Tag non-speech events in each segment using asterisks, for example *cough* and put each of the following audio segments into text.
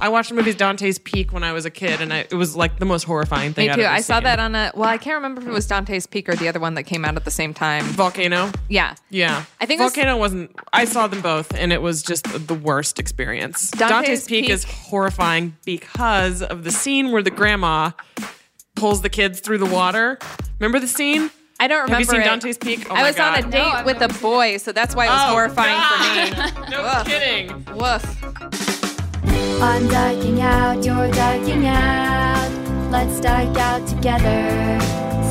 I watched the movies Dante's Peak when I was a kid, and I, it was like the most horrifying thing. Me I'd too. ever I saw seen. that on a. Well, I can't remember if it was Dante's Peak or the other one that came out at the same time. Volcano. Yeah. Yeah, I think it was- Volcano wasn't. I saw them both, and it was just the worst experience. Dante's Dante's, Peak, Peak- is horrifying because of the scene where the grandma pulls the kids through the water. Remember the scene? I don't remember. Have you seen it. Dante's Peak? Oh I my was on a date I've with a boy, so that's why it was Oh, horrifying God. for me. *laughs* No Ugh. kidding. Woof. I'm diking out, you're diking out. Let's dike out together.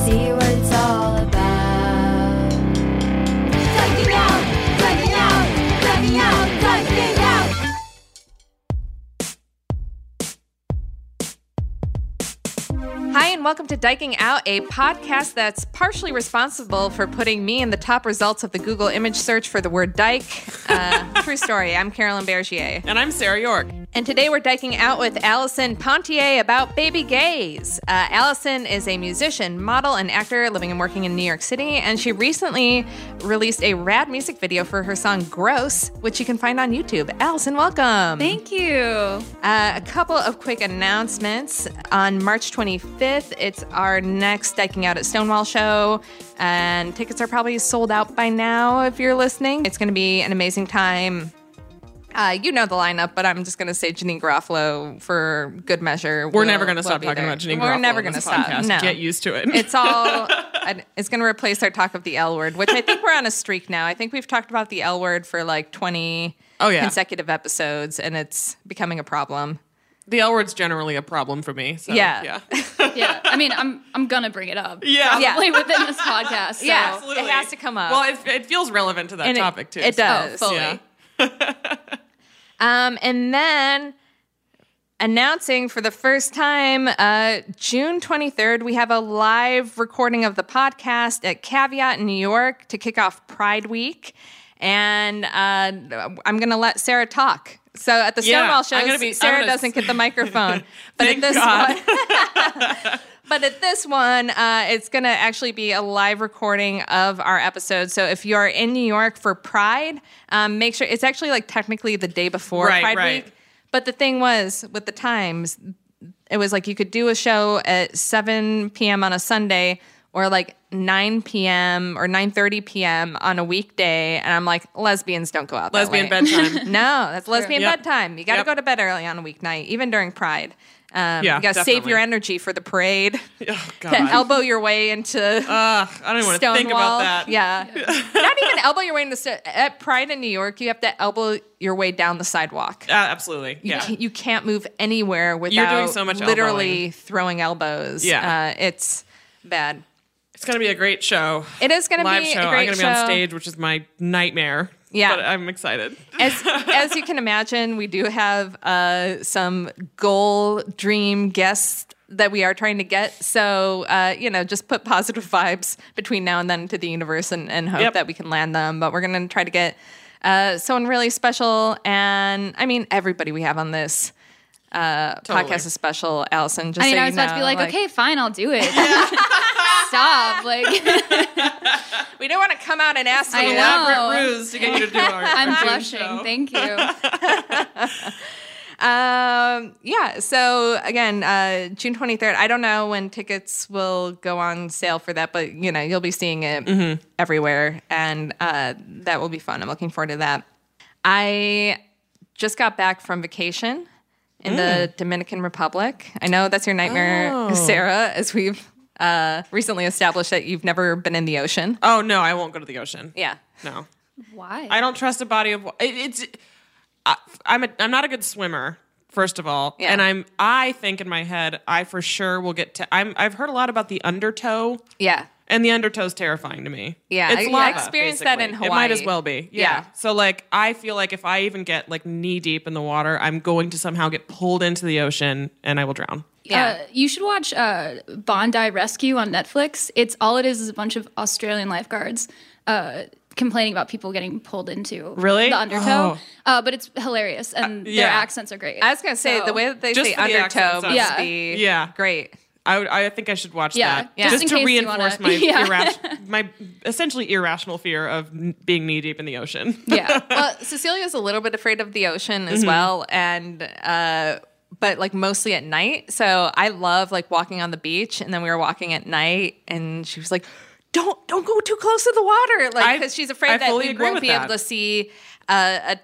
See what it's all about. Hi, and welcome to Dyking Out, a podcast that's partially responsible for putting me in the top results of the Google image search for the word dyke. Uh, true story. I'm Carolyn Bergier. And I'm Sarah York. And today we're diking out with Allison Ponthier about baby gays. Uh, Allison is a musician, model, and actor living and working in New York City. And she recently released a rad music video for her song Gross, which you can find on YouTube. Allison, welcome. Thank you. Uh, a couple of quick announcements. On March 25th, it's our next Dyking Out at Stonewall show, and tickets are probably sold out by now if you're listening. It's going to be an amazing time. Uh, you know the lineup, but I'm just going to say Janeane Garofalo for good measure. We're will- never going to stop talking there. about Janeane We're Garofalo never going to stop. podcast. No. Get used to it. It's all. *laughs* and It's going to replace our talk of the L word, which I think we're on a streak now. I think we've talked about the L word for like 20 Oh, yeah. consecutive episodes, and it's becoming a problem. the L word's generally a problem for me. So, Yeah. yeah. *laughs* Yeah, I mean, I'm I'm gonna bring it up. Yeah. Yeah. within this podcast. So. Yeah. Absolutely. It has to come up. Well, it, it feels relevant to that And it- topic too. it so- does. Oh, fully. Yeah. *laughs* Um, and then announcing for the first time, uh, June 23rd, we have a live recording of the podcast at Caveat in New York to kick off Pride Week. And uh, I'm going to let Sarah talk. So at the Yeah, Stonewall shows, be- Sarah gonna- doesn't get the *laughs* microphone. But at this God. one, *laughs* but at this one, uh, it's going to actually be a live recording of our episode. So if you're in New York for Pride, um, make sure it's actually like technically the day before Right, Pride right. Week. But the thing was with the times, it was like you could do a show at 7 p.m. on a Sunday or like 9 p.m. or 9:30 p.m. on a weekday, and I'm like, lesbians don't go out. that Lesbian late." bedtime. *laughs* no, that's lesbian Yep. bedtime. You got to Yep. go to bed early on a weeknight, even during Pride. Um, Yeah, you got to save your energy for the parade. *laughs* oh *laughs* elbow your way into Ugh, I don't even want to think about that. Yeah, not even elbow your way into st- at Pride in New York. You have to elbow your way down the sidewalk. Uh, absolutely. You, Yeah. can't, you can't move anywhere without You're doing so much literally throwing elbows. Yeah. uh, it's bad. It's gonna be a great show. It is going to be a great show. a I'm gonna be on stage, which is my nightmare. Yeah. But I'm excited. As, *laughs* as you can imagine, we do have uh, some goal dream guests that we are trying to get. So, uh, you know, just put positive *laughs* vibes between now and then to the universe and, and hope Yep. that we can land them. But we're going to try to get uh, someone really special. And I mean, everybody we have on this uh, Totally. podcast is special. Allison, just I mean, so I you was about to be know, like, okay, fine, I'll do it. *laughs* Stop. Like, *laughs* we don't want to come out and ask I you. know. Elaborate ruse to get you to do our *laughs* I'm blushing. show. Thank you. Um, yeah. So again, uh, June 23rd. I don't know when tickets will go on sale for that, but you know, you'll be seeing it Mm-hmm. everywhere, and uh, that will be fun. I'm looking forward to that. I just got back from vacation in Mm. the Dominican Republic. I know that's your nightmare, Oh. *laughs* Sarah, as we've uh, recently established that you've never been in the ocean. Oh no, I won't go to the ocean. Yeah. No. Why? I don't trust a body of water. it, it's I, I'm a, I'm not a good swimmer first of all Yeah. and I'm I think in my head I for sure will get to I'm I've heard a lot about the undertow Yeah. And the undertow's terrifying to me. Yeah, it's I- I lava, experienced that in basically. It might as well be. Yeah. Yeah. So like I feel like if I even get like knee deep in the water, I'm going to somehow get pulled into the ocean and I will drown. Yeah. Uh, you should watch uh, Bondi Rescue on Netflix. It's all it is is a bunch of Australian lifeguards uh, complaining about people getting pulled into Really? the undertow. Oh. Uh, but it's hilarious, and their yeah. accents are great. I was gonna say So- the way that they say the undertow must Yeah. be Yeah. great. I would, I think I should watch Yeah, that just just, in to case you wanna- reinforce *laughs* my Yeah. irras- my essentially irrational fear of n- being knee deep in the ocean. *laughs* yeah. *laughs* well, Cecilia's a little bit afraid of the ocean as Mm-hmm. well, and uh, but like mostly at night. So I love like walking on the beach, and then we were walking at night, and she was like, "Don't don't go too close to the water," like I- because she's afraid I that we won't be that. able to see uh, a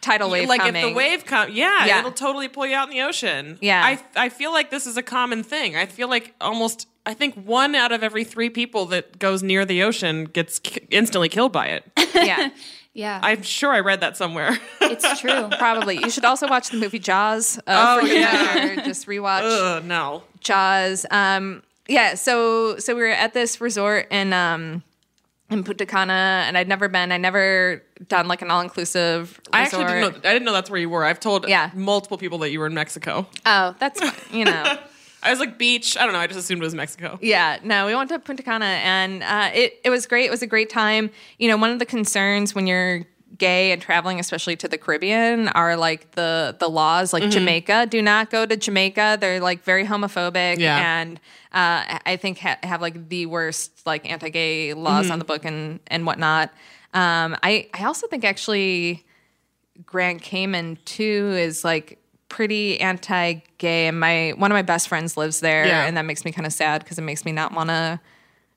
tidal wave like coming. if the wave comes, yeah, Yeah. it'll totally pull you out in the ocean. Yeah. I I feel like this is a common thing. I feel like almost I think one out of every three people that goes near the ocean gets ki- instantly killed by it. *laughs* yeah, yeah, I'm sure I read that somewhere. *laughs* it's true. probably. You should also watch the movie Jaws. Uh, Oh, for yeah. *laughs* just rewatch. Ugh, no. Jaws. Um, yeah, so so we were at this resort and um in Punta Cana, and I'd never been. I never done like an all inclusive. I actually didn't know. I didn't know that's where you were. I've told Yeah. multiple people that you were in Mexico. Oh, that's. You know. *laughs* I was like beach. I don't know. I just assumed it was Mexico. Yeah, no, we went to Punta Cana, and uh, it it was great. It was a great time. You know, one of the concerns when you're gay and traveling, especially to the Caribbean, are like the the laws. Mm-hmm. Like Jamaica, do not go to Jamaica. They're like very homophobic, Yeah. and uh, I think ha- have like the worst like anti-gay laws Mm-hmm. on the book and and whatnot. Um, I I also think actually Grand Cayman too is like pretty anti-gay, and my one of my best friends lives there, Yeah. and that makes me kind of sad because it makes me not want to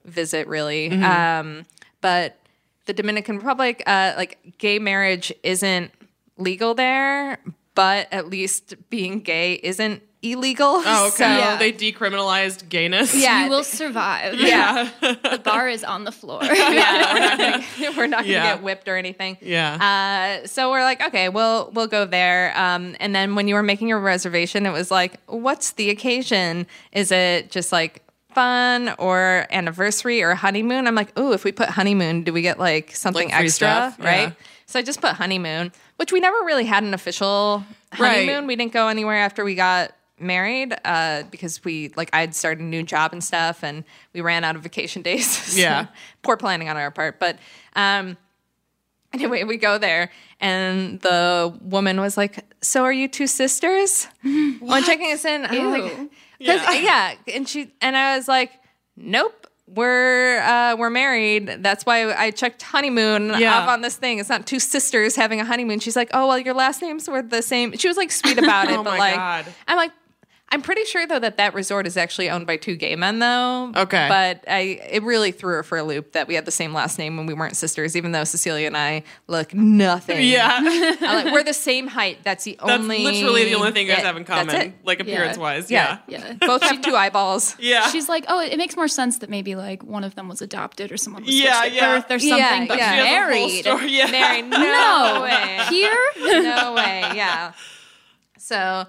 visit really. Mm-hmm. Um, but the Dominican Republic, uh, like gay marriage isn't legal there, but at least being gay isn't illegal. Oh, okay. So, Yeah. They decriminalized gayness. Yeah. You will survive. yeah, The bar is on the floor. *laughs* yeah, we're not gonna, we're not gonna Yeah. get whipped or anything. Yeah. Uh, so we're like, okay, we'll we'll go there. Um, and then when you were making your reservation, it was like, what's the occasion? Is it just like fun or anniversary or honeymoon? I'm like, oh, if we put honeymoon, do we get like something Like extra, stuff? Yeah. right? So I just put honeymoon, which we never really had an official Right. honeymoon. We didn't go anywhere after we got married uh, because we like I'd started a new job and stuff, and we ran out of vacation *laughs* days. So Yeah. *laughs* poor planning on our part, but. Um, Anyway, we go there, and the woman was like, "So, are you two sisters?" *laughs* When checking us in, I'm like, Ew. 'cause- yeah. and she and I was like, "Nope, we're uh, we're married." That's why I checked honeymoon Yeah. off on this thing. It's not two sisters having a honeymoon. She's like, "Oh, well, your last names were the same." She was like sweet about it, *laughs* Oh but my like, God. I'm like. I'm pretty sure though that that resort is actually owned by two gay men though. Okay. But I it really threw her for a loop that we had the same last name when we weren't sisters, even though Cecilia and I look nothing. *laughs* Yeah. *laughs* Like, we're the same height. That's the only That's only. literally the only thing you guys Yeah, have in that's common, it. like appearance wise. Yeah. Yeah. Yeah. *laughs* Both have two eyeballs. Yeah. She's like, oh, it makes more sense that maybe like one of them was adopted or someone was Yeah, switched at yeah. birth or Yeah, something, but yeah. She has a whole married. story, Yeah. Mary, no, No, way. here. no way. Yeah. So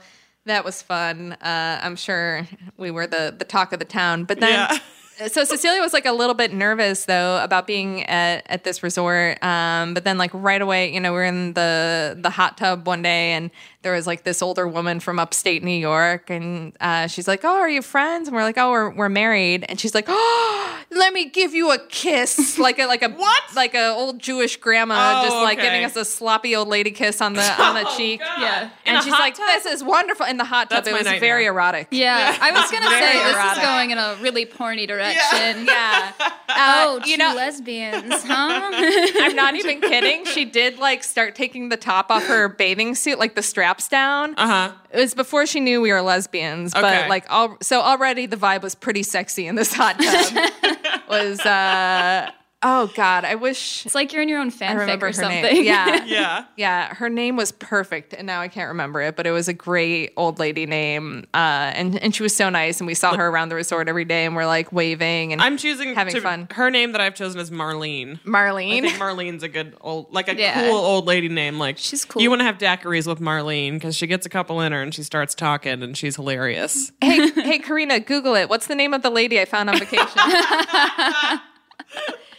that was fun. Uh, I'm sure we were the the talk of the town. But then, Yeah. So Cecilia was like a little bit nervous though about being at, at this resort. Um, but then like right away, you know, we are in the the hot tub one day, and there was like this older woman from upstate New York, and uh, she's like, "Oh, are you friends?" And we're like, "Oh, we're we're married." And she's like, "Oh, let me give you a kiss," *laughs* like a like a What? like a old Jewish grandma, Oh, just like okay. giving us a sloppy old lady kiss on the on the *laughs* cheek. Yeah. In And she's like, tub? "This is wonderful." In the hot tub, That's it was nightmare. very erotic. Yeah, I was gonna Very say this is going in a really porny direction. Yeah. *laughs* Oh, Uh, you know, lesbians, *laughs* huh? I'm not even kidding. She did like start taking the top off her bathing suit, like the straps down. Uh huh. It was before she knew we were lesbians, Okay. but like, all, so already the vibe was pretty sexy in this hot tub. *laughs* was uh, oh god, I wish it's like you're in your own I fanfic remember or her something. name. Yeah, *laughs* Yeah. Yeah, her name was perfect, and now I can't remember it, but it was a great old lady name, uh, and and she was so nice, and we saw her around the resort every day, and we're like waving and I'm choosing having to, fun. Her name that I've chosen is Marlene. I Marlene. think Marlene's a good old, like a Yeah. cool old lady name. Like She's cool. You want to have daiquiris with Marlene because she gets a couple in her and she starts talking and she's hilarious. *laughs* hey, hey, Karina, Google it. What's the name of the lady I found on vacation? *laughs*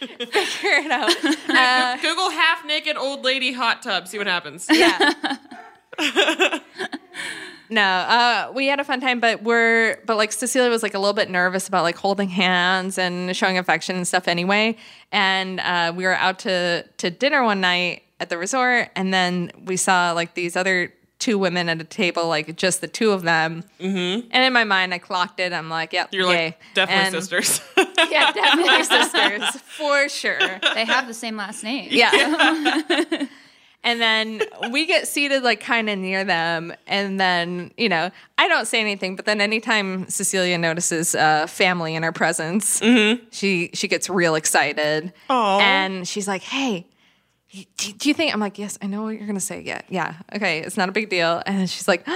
*laughs* Figure it out. *laughs* Uh, Google half naked old lady hot tub. See what happens. yeah. *laughs* no, uh, we had a fun time, but we're but like Cecilia was like a little bit nervous about like holding hands and showing affection and stuff anyway. And uh, we were out to to dinner one night at the resort, and then we saw like these other two women at a table, like just the two of them. Mm-hmm. And in my mind, I clocked it. I'm like, yep, You're gay. like definitely And- sisters. Yeah, definitely *laughs* sisters for sure. They have the same last name. Yeah. *laughs* and then we get seated like kind of near them. And then, you know, I don't say anything, but then anytime Cecilia notices uh, family in our presence, she she gets real excited. Aw. And she's like, hey, do, do you think I'm like, yes, I know what you're gonna say. Yeah, yeah, okay, it's not a big deal. And she's like,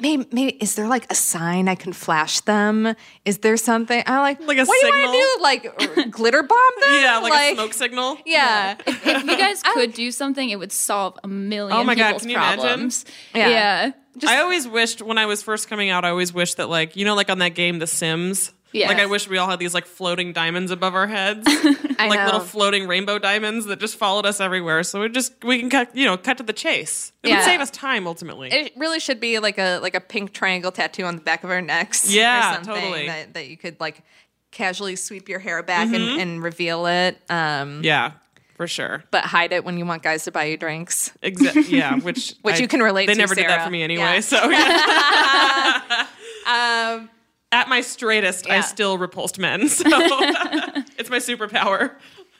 maybe, maybe is there like a sign I can flash them? Is there something? I'm like, Like a what do you want to do? Like glitter bomb them? yeah, like, a smoke signal. Yeah. If you *laughs* guys could do something, it would solve a million Oh my God, can you imagine? problems. Yeah. Yeah. I always wished when I was first coming out, I always wished that like you know like on that game The Sims. Yes. Like I wish we all had these like floating diamonds above our heads. *laughs* I like know. little floating rainbow diamonds that just followed us everywhere. So we just we can cut you know, cut to the chase. It Yeah. would save us time ultimately. It really should be like a like a pink triangle tattoo on the back of our necks. Yeah, or something totally. That, that you could like casually sweep your hair back and, and reveal it. Um, yeah, for sure. but hide it when you want guys to buy you drinks. Exactly. Yeah, *laughs* which Which I- you can relate to. They to, never did that for me anyway. Yeah. So yeah. *laughs* Um, at my straightest, I still repulsed men. So *laughs* it's my superpower.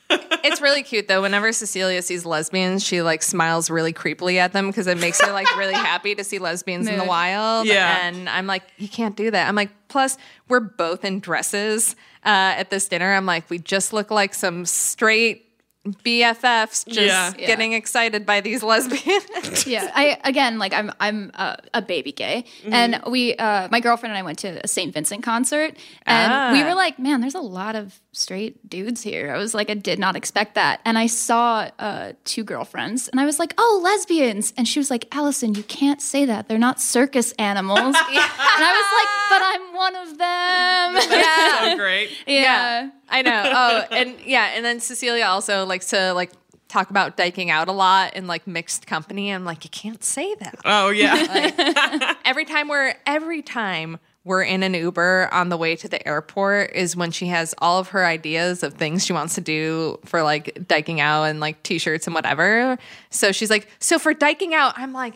it's really cute though. Whenever Cecilia sees lesbians, she like smiles really creepily at them because it makes her like really happy to see lesbians in the wild. Yeah. and I'm like, you can't do that. I'm like, plus we're both in dresses uh, at this dinner. I'm like, we just look like some straight BFFs just Yeah. Yeah. getting excited by these lesbians. *laughs* yeah i again like i'm i'm uh, a baby gay Mm-hmm. and we uh my girlfriend and i went to a st vincent concert and we Ah. were like man there's a lot of straight dudes here i was like i did not expect that and i saw uh two girlfriends and i was like oh lesbians and she was like allison you can't say that they're not circus animals *laughs* and i was like but i'm one of them yeah. So *laughs* great. yeah. I know. Oh, and yeah, and then Cecilia also likes to like talk about diking out a lot in like mixed company. I'm like, you can't say that. Oh yeah. *laughs* every time we're every time we're in an Uber on the way to the airport is when she has all of her ideas of things she wants to do for like diking out and like t-shirts and whatever. So she's like, so for diking out, I'm like,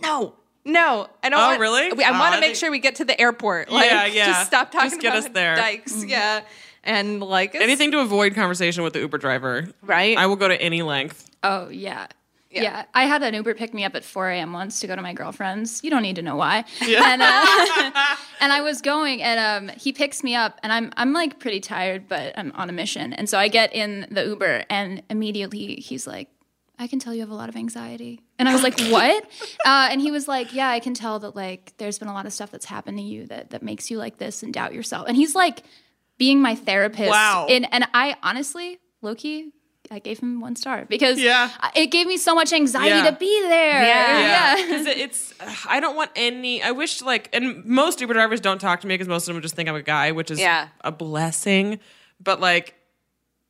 no. No, I don't. Oh, want, really? I Oh, want to make sure we get to the airport. Like, Yeah, yeah. Just stop talking Just get about us there. dikes. Mm-hmm. Yeah, and like Anything to avoid conversation with the Uber driver. right? I will go to any length. Oh yeah. yeah. I had an Uber pick me up at 4 a.m. once to go to my girlfriend's. You don't need to know why. *laughs* And, uh, *laughs* and I was going, and um, he picks me up, and I'm I'm like pretty tired, but I'm on a mission, and so I get in the Uber, and immediately he's like, "I can tell you have a lot of anxiety," and I was like, "What?" *laughs* uh, and he was like, "Yeah, I can tell that like there's been a lot of stuff that's happened to you that that makes you like this and doubt yourself," and he's like being my therapist, Wow. in, and I honestly, Loki. I gave him one star because Yeah. it gave me so much anxiety Yeah. to be there. Yeah. Yeah, because *laughs* it's. I don't want any. I wish like, and most Uber drivers don't talk to me because most of them just think I'm a guy, which is Yeah. a blessing. But like,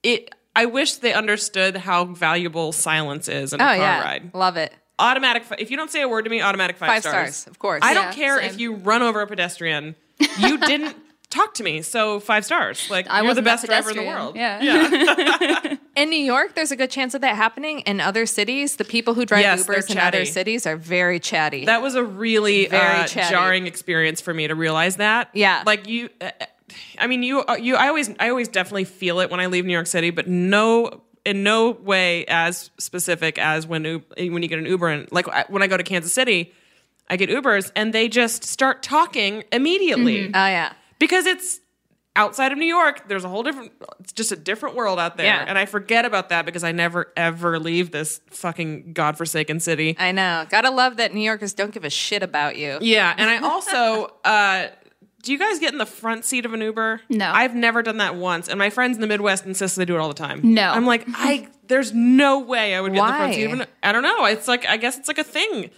it. I wish they understood how valuable silence is in a Oh car yeah, ride. love it. Automatic. fi- If you don't say a word to me, automatic five, Five stars, of course. I Yeah, don't care if you run over a pedestrian. You *laughs* didn't talk to me, so five stars. Like I you're the best driver in the world. Yeah. *laughs* In New York, there's a good chance of that happening. In other cities, the people who drive Yes, Ubers in other cities are very chatty. That was a really Very uh, jarring experience for me to realize that. Yeah. like you. Uh, I mean, you. uh, You. I always. I always definitely feel it when I leave New York City, but no. In no way as specific as when when you get an Uber and like when I go to Kansas City, I get Ubers and they just start talking immediately oh yeah. Because it's outside of New York. There's a whole different. It's just a different world out there, Yeah. and I forget about that because I never ever leave this fucking godforsaken city. I know. Gotta love that New Yorkers don't give a shit about you. Yeah, and I *laughs* also uh do you guys get in the front seat of an Uber? No. I've never done that once, and my friends in the Midwest insist they do it all the time. No. I'm like, I there's no way I would get in the front seat. of an- I don't know. It's like I guess it's like a thing.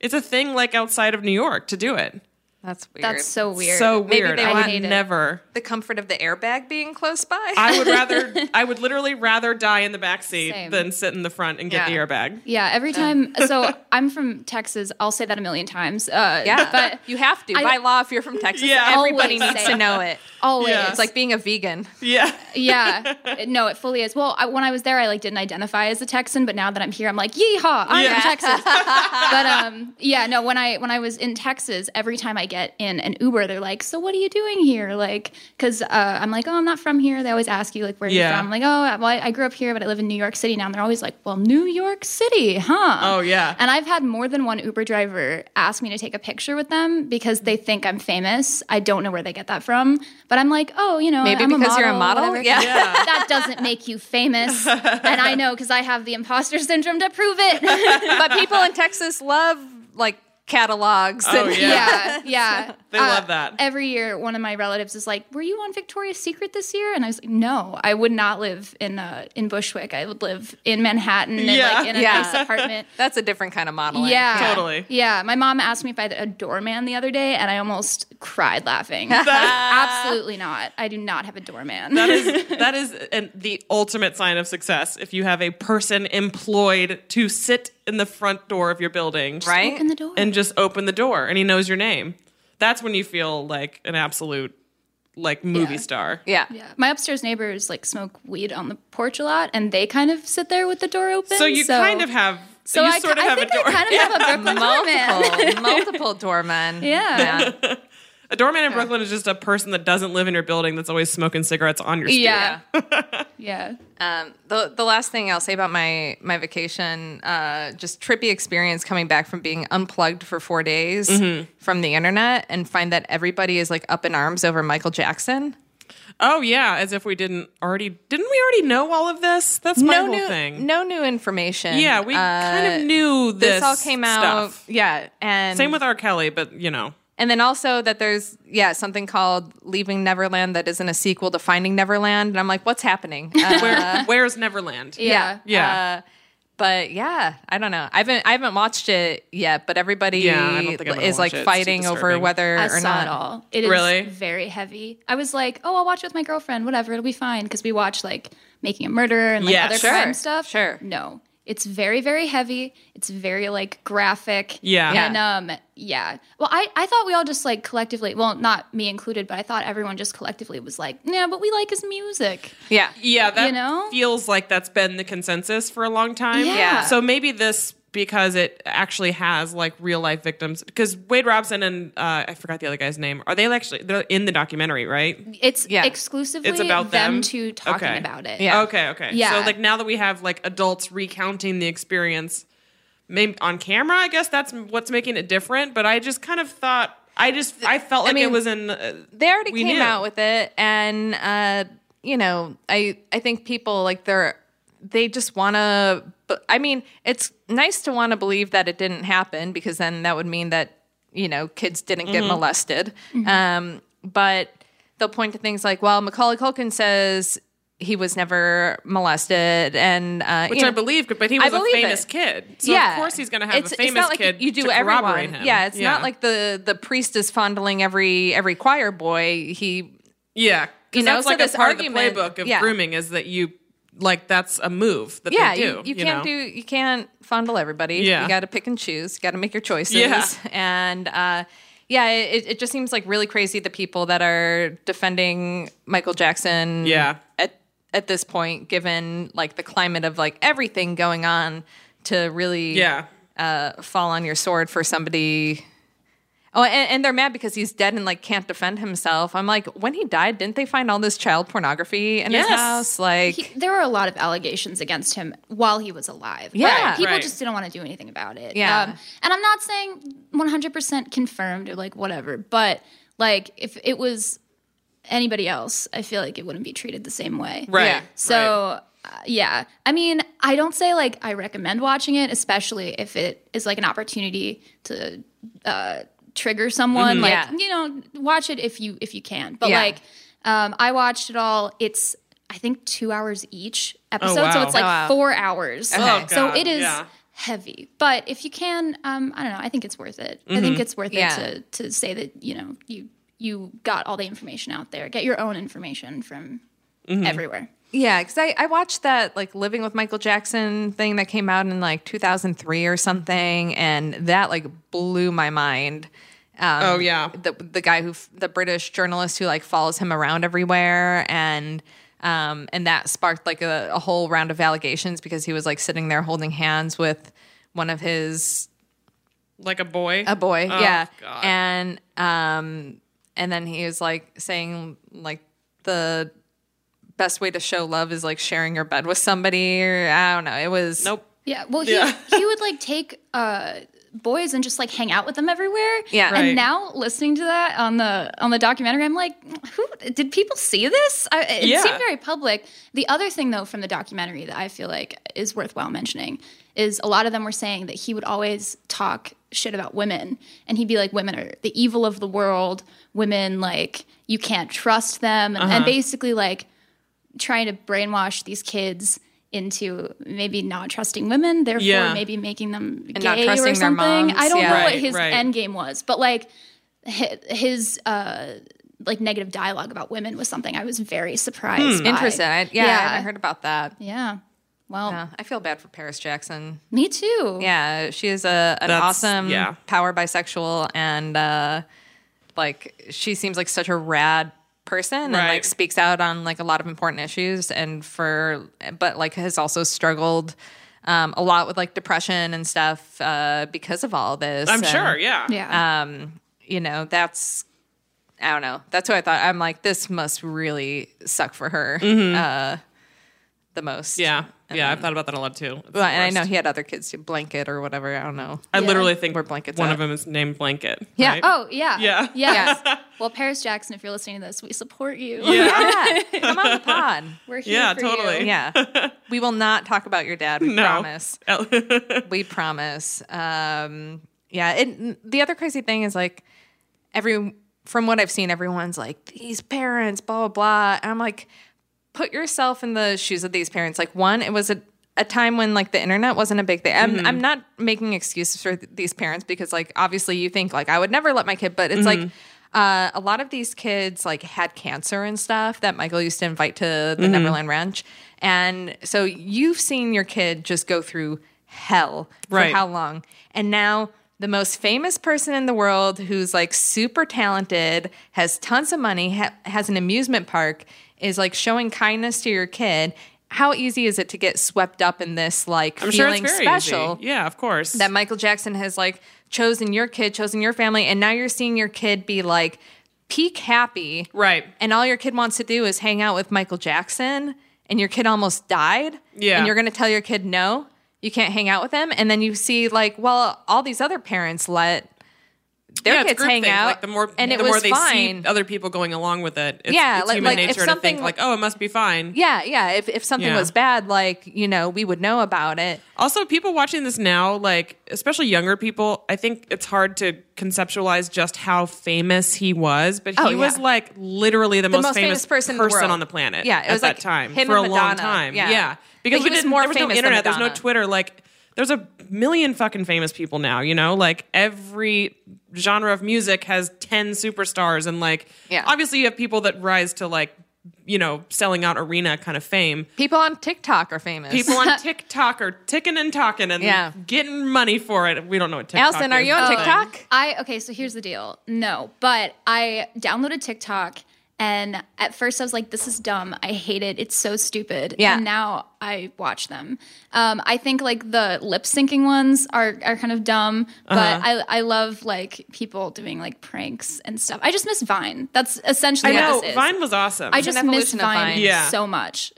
It's a thing like outside of New York to do it. That's weird. That's so weird. So Maybe weird. they I want- would never. the comfort of the airbag being close by. I would rather. *laughs* I would literally rather die in the back seat Same. than sit in the front and get Yeah. the airbag. Yeah, every time. So *laughs* I'm from Texas. I'll say that a million times. Uh, yeah, but you have to I- by law if you're from Texas. Yeah. everybody needs to know it. always, Yeah. It's like being a vegan. Yeah. *laughs* yeah, no, it fully is. Well, I, when I was there, I like didn't identify as a Texan, but now that I'm here, I'm like, yeehaw, I'm Yeah. from Texas. but um, yeah, no, when I when I was in Texas, every time I get in an Uber, they're like, so what are you doing here? Like, because uh, I'm like, oh, I'm not from here. They always ask you like, where are Yeah. you from? I'm like, oh, well, I, I grew up here, but I live in New York City now. And they're always like, well, New York City, huh? Oh yeah. And I've had more than one Uber driver ask me to take a picture with them because they think I'm famous. I don't know where they get that from, but I'm like, oh, you know, Maybe I'm because a you're a model, model? whatever. Yeah. Yeah. that doesn't make you famous, and I know because I have the imposter syndrome to prove it. *laughs* but people in Texas love like catalogs. Oh, and- yeah. *laughs* yeah, yeah. *laughs* They Uh, love that. Every year, one of my relatives is like, "Were you on Victoria's Secret this year?" And I was like, "No, I would not live in uh, in Bushwick. I would live in Manhattan, and Yeah. like in a Yeah. nice apartment." *laughs* That's a different kind of modeling. Yeah, Totally. Yeah, my mom asked me if I had a doorman the other day, and I almost cried laughing. Absolutely not. I do not have a doorman. That is that is an, the ultimate sign of success if you have a person employed to sit in the front door of your building, Right? Open the door. and just open the door, and he knows your name. That's when you feel like an absolute like movie Yeah. star. Yeah. yeah, my upstairs neighbors like smoke weed on the porch a lot, and they kind of sit there with the door open. So you kind of have. So you I, sort of I have think a door. I kind of have a Brooklyn doorman. Multiple, multiple *laughs* doormen. Yeah. A doorman in Brooklyn is just a person that doesn't live in your building that's always smoking cigarettes on your street. Yeah, *laughs* yeah. Um, the the last thing I'll say about my my vacation, uh, just trippy experience coming back from being unplugged for four days from the internet and find that everybody is like up in arms over Michael Jackson. Oh yeah, as if we didn't already. Didn't we already know all of this? That's my no whole new thing. no new information. Yeah, we kind Uh, of knew this. This all came out. Stuff. Yeah, and Same with R. Kelly, but you know. And then also that there's yeah something called Leaving Neverland that isn't a sequel to Finding Neverland, and I'm like, what's happening? Uh, *laughs* Where, where's Neverland? Yeah. Yeah. Uh, but yeah, I don't know. I haven't I haven't watched it yet, but everybody Yeah, I don't think I'm gonna is like it. Fighting over whether I or saw not. it all. It is Really? very heavy. I was like, oh, I'll watch it with my girlfriend. Whatever, it'll be fine because we watch like Making a Murder and like Yeah, other sure, crime stuff. sure. No, it's very very heavy. It's very like graphic. Yeah. And um yeah. Well, I I thought we all just like collectively. Well, not me included, but I thought everyone just collectively was like, yeah, but we like his music. Yeah, Yeah, that You know? feels like that's been the consensus for a long time. Yeah. Yeah. So maybe this because it actually has like real life victims. Because Wade Robson and uh, I forgot the other guy's name. Are they actually they're in the documentary, right? It's Yeah. exclusively It's about them? two talking Okay. about it. Yeah. Okay, okay. Yeah. So like now that we have like adults recounting the experience, maybe on camera, I guess that's what's making it different. But I just kind of thought I just I felt like mean, it was in. Uh, they already came knew. out with it and uh you know i i think people like they're they just want to but i mean it's nice to want to believe that it didn't happen because then that would mean that you know kids didn't get Mm-hmm. molested um but they'll point to things like well macaulay culkin says he was never molested and uh which you I know, believe, but he was a famous it. kid. So of course he's going to have It's- a it's famous not like kid you do to everyone. him. Yeah, it's not like the the priest is fondling every every choir boy. He yeah, You know, that's so like a part argument- of the playbook of yeah. grooming is that you like that's a move that yeah, they do. you, you can't know? do you can't fondle everybody. Yeah. you got to pick and choose. You got to make your choices. Yeah. *laughs* and uh, yeah, it, it just seems like really crazy the people that are defending Michael Jackson. Yeah. at at this point, given like the climate of like everything going on, to really Yeah. uh, fall on your sword for somebody. Oh, and, and they're mad because he's dead and like can't defend himself. I'm like, when he died, didn't they find all this child pornography in Yes. his house? Like, He, there were a lot of allegations against him while he was alive. but Yeah. people Right. just didn't want to do anything about it. Um, Yeah. and I'm not saying 100% confirmed or like whatever, but like if it was anybody else, I feel like it wouldn't be treated the same way. Right. Yeah. So, uh, yeah. I mean, I don't say like I recommend watching it, especially if it is like an opportunity to uh, trigger someone. Like, Yeah. you know, watch it if you if you can. But Yeah. like, um, I watched it all. It's I think two hours each episode, so wow. it's like Oh, wow. four hours. Oh, so it is. yeah. Heavy, but if you can, um, I don't know. I think it's worth it. I Mm-hmm. think it's worth Yeah. it to to say that you know you you got all the information out there. Get your own information from Mm-hmm. everywhere. Yeah, because I, I watched that like Living with Michael Jackson thing that came out in like 2003 or something, and that like blew my mind. Um, Oh, yeah. the the guy who the British journalist who like follows him around everywhere, and um, and that sparked like a, a whole round of allegations because he was like sitting there holding hands with one of his like a boy. a boy, Oh, yeah, God. and um, and then he was like saying like the best way to show love is like sharing your bed with somebody, or I don't know. It was nope. Yeah, well, he Yeah. he would like take uh, boys and just like hang out with them everywhere. Yeah. Right. And now listening to that on the on the documentary, I'm like, who did people see this? I, it Yeah. seemed very public. The other thing though from the documentary that I feel like is worthwhile mentioning is a lot of them were saying that he would always talk shit about women and he'd be like women are the evil of the world women like you can't trust them and, Uh-huh. and basically like trying to brainwash these kids into maybe not trusting women, therefore Yeah. maybe making them And not gay trusting or their something. moms, I don't yeah. know what his right. end game was, but like his uh like negative dialogue about women was something I was very surprised. by. interesting. I, yeah, I heard about that. Yeah. Well, Yeah, I feel bad for Paris Jackson. me too. Yeah, she is a an That's- awesome yeah. power bisexual, and uh, like she seems like such a rad person, and Right. like speaks out on like a lot of important issues, and for but like has also struggled. Um, a lot with like depression and stuff uh, because of all this. I'm and, sure. Yeah. Yeah. Um, you know, that's I don't know. That's what I thought. I'm like, this must really suck for her uh, the most. Mm-hmm. Yeah. Yeah. I've thought about that a lot too. It's Well, and I know he had other kids too, Blanket or whatever. I don't know. I Yeah. literally think Where Blanket's one at. of them is named Blanket. Yeah. right? oh, yeah. Yeah. Yes. *laughs* well, Paris Jackson, if you're listening to this, we support you. Yeah. Yeah, *laughs* come on the pod. We're here Yeah, for totally. you. Yeah, *laughs* we will not talk about your dad. We No. promise. We promise. Um, yeah. It, the other crazy thing is like every from what I've seen, everyone's like these parents, blah blah blah. And I'm like, put yourself in the shoes of these parents. Like one, it was a a time when like the internet wasn't a big thing. I'm, mm-hmm. I'm not making excuses for th- these parents because like obviously you think like I would never let my kid, but it's like mm-hmm. uh, a lot of these kids like had cancer and stuff that Michael used to invite to the mm-hmm. Neverland Ranch, and so you've seen your kid just go through hell for Right. how long, and now the most famous person in the world who's like super talented, has tons of money, ha- has an amusement park, is like showing kindness to your kid. How easy is it to get swept up in this like I'm feeling very special? easy. Yeah, of course. that Michael Jackson has like chosen your kid, chosen your family, and now you're seeing your kid be like peak happy. Right. And all your kid wants to do is hang out with Michael Jackson, and your kid almost died. Yeah. And you're going to tell your kid, no, you can't hang out with him. And then you see, like, well, all these other parents let their yeah, kids hang things. out, Like the more, and the more they fine. see other people going along with it. It's, Yeah, it's like- human like, nature to think like, oh, it must be fine. yeah, yeah. If if something Yeah. was bad, like you know, we would know about it. Also, people watching this now, like especially younger people, I think it's hard to conceptualize just how famous he was. But oh, he Oh, yeah. was like literally the, most, most famous, famous person in the on the planet. Yeah, it at was that like time him for a and long time. Yeah. because But we was didn't. more there was no internet. There's no Twitter. Like there's a million fucking famous people now. You know, like every genre of music has ten superstars, and like Yeah. obviously you have people that rise to like you know selling out arena kind of fame. People on TikTok are famous. People on *laughs* TikTok are ticking and talking and Yeah. getting money for it. We don't know what TikTok Allison, are you on but- TikTok? Um, I okay, so here's the deal. No, but I downloaded TikTok and at first I was like, this is dumb. I hate it. It's so stupid. Yeah. And now I watch them. Um, I think like the lip syncing ones are, are kind of dumb, but Uh-huh. I, I love like people doing like pranks and stuff. I just miss Vine. That's essentially I what know this is. Vine was awesome. I just miss Vine, Vine. Yeah. so much.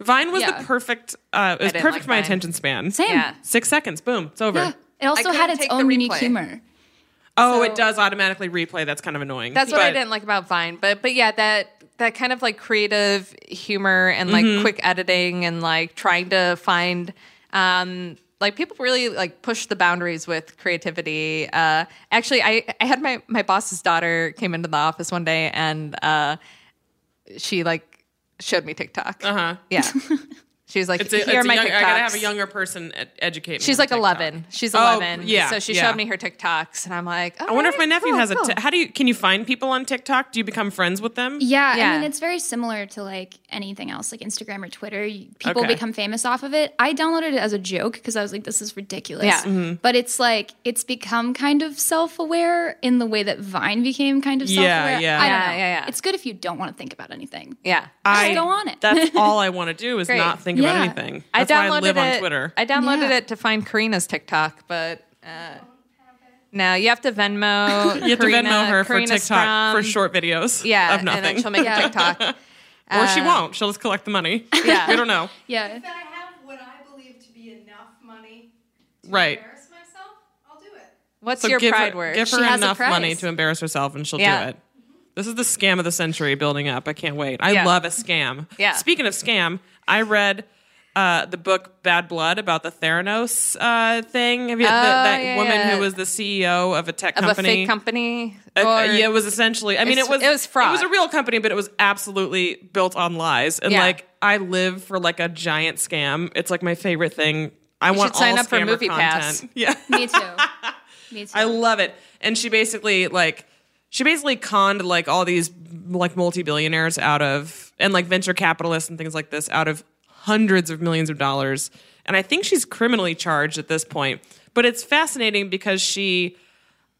Vine was Yeah. the perfect. Uh, it was perfect like for my Vine. attention span. Same. Yeah. Six seconds, boom, it's over. Yeah. It also had its own unique humor. Oh, So- it does automatically replay. That's kind of annoying. That's what I didn't like about Vine. But but yeah, that that kind of like creative humor and like Mm-hmm. quick editing and like trying to find um like people really like push the boundaries with creativity. Uh actually I I had my my boss's daughter came into the office one day and uh she like showed me TikTok. Uh-huh. Yeah. *laughs* She was like, It's a, "Here it's my young, TikToks." I gotta have a younger person educate me. She's like TikTok. 11. She's eleven. Oh, 11. yeah, So she yeah. showed me her TikToks, and I'm like, I wonder if my nephew has a. a. How do you can you find people on TikTok? Do you become friends with them? Yeah, Yeah. I mean it's very similar to like anything else, like Instagram or Twitter. People Okay. become famous off of it. I downloaded it as a joke because I was like, "This is ridiculous." Yeah. Mm-hmm. But it's like it's become kind of self-aware in the way that Vine became kind of self-aware. yeah. I don't Yeah, know. yeah, yeah. It's good if you don't want to think about anything. Yeah. I go on it. That's *laughs* all I want to do is Great. not think Yeah. about anything. I That's why downloaded I live it. on Twitter. I downloaded Yeah. it to find Karina's TikTok, but uh, no, you have to Venmo. *laughs* you have to Venmo her for Karina TikTok for short videos. Yeah, of nothing. and then she'll make Yeah. a *laughs* TikTok. or she won't. She'll just collect the money. *laughs* Yeah. we don't know. Yeah. If I have what I believe to be enough money to Right. embarrass myself, I'll do it. What's So your give pride her, word? Give She her has a enough money to embarrass herself, and she'll Yeah. do it. This is the scam of the century building up. I can't wait. I Yeah. love a scam. Yeah. Speaking of scam, I read uh, the book Bad Blood about the Theranos uh, thing. Have you, the, that Oh, yeah, woman yeah. who was the CEO of a tech of company? a fake company? Uh, Or- yeah, it was essentially. I mean, it was it was fraud. It was a real company, but it was absolutely built on lies. And Yeah. like, I live for like a giant scam. It's like my favorite thing. I You want should sign all up for Movie content. Pass. *laughs* Yeah. Me too. *laughs* Me too. I love it. And she basically like she basically conned like all these like multi-billionaires out of and like venture capitalists and things like this out of hundreds of millions of dollars. And I think she's criminally charged at this point. But it's fascinating because she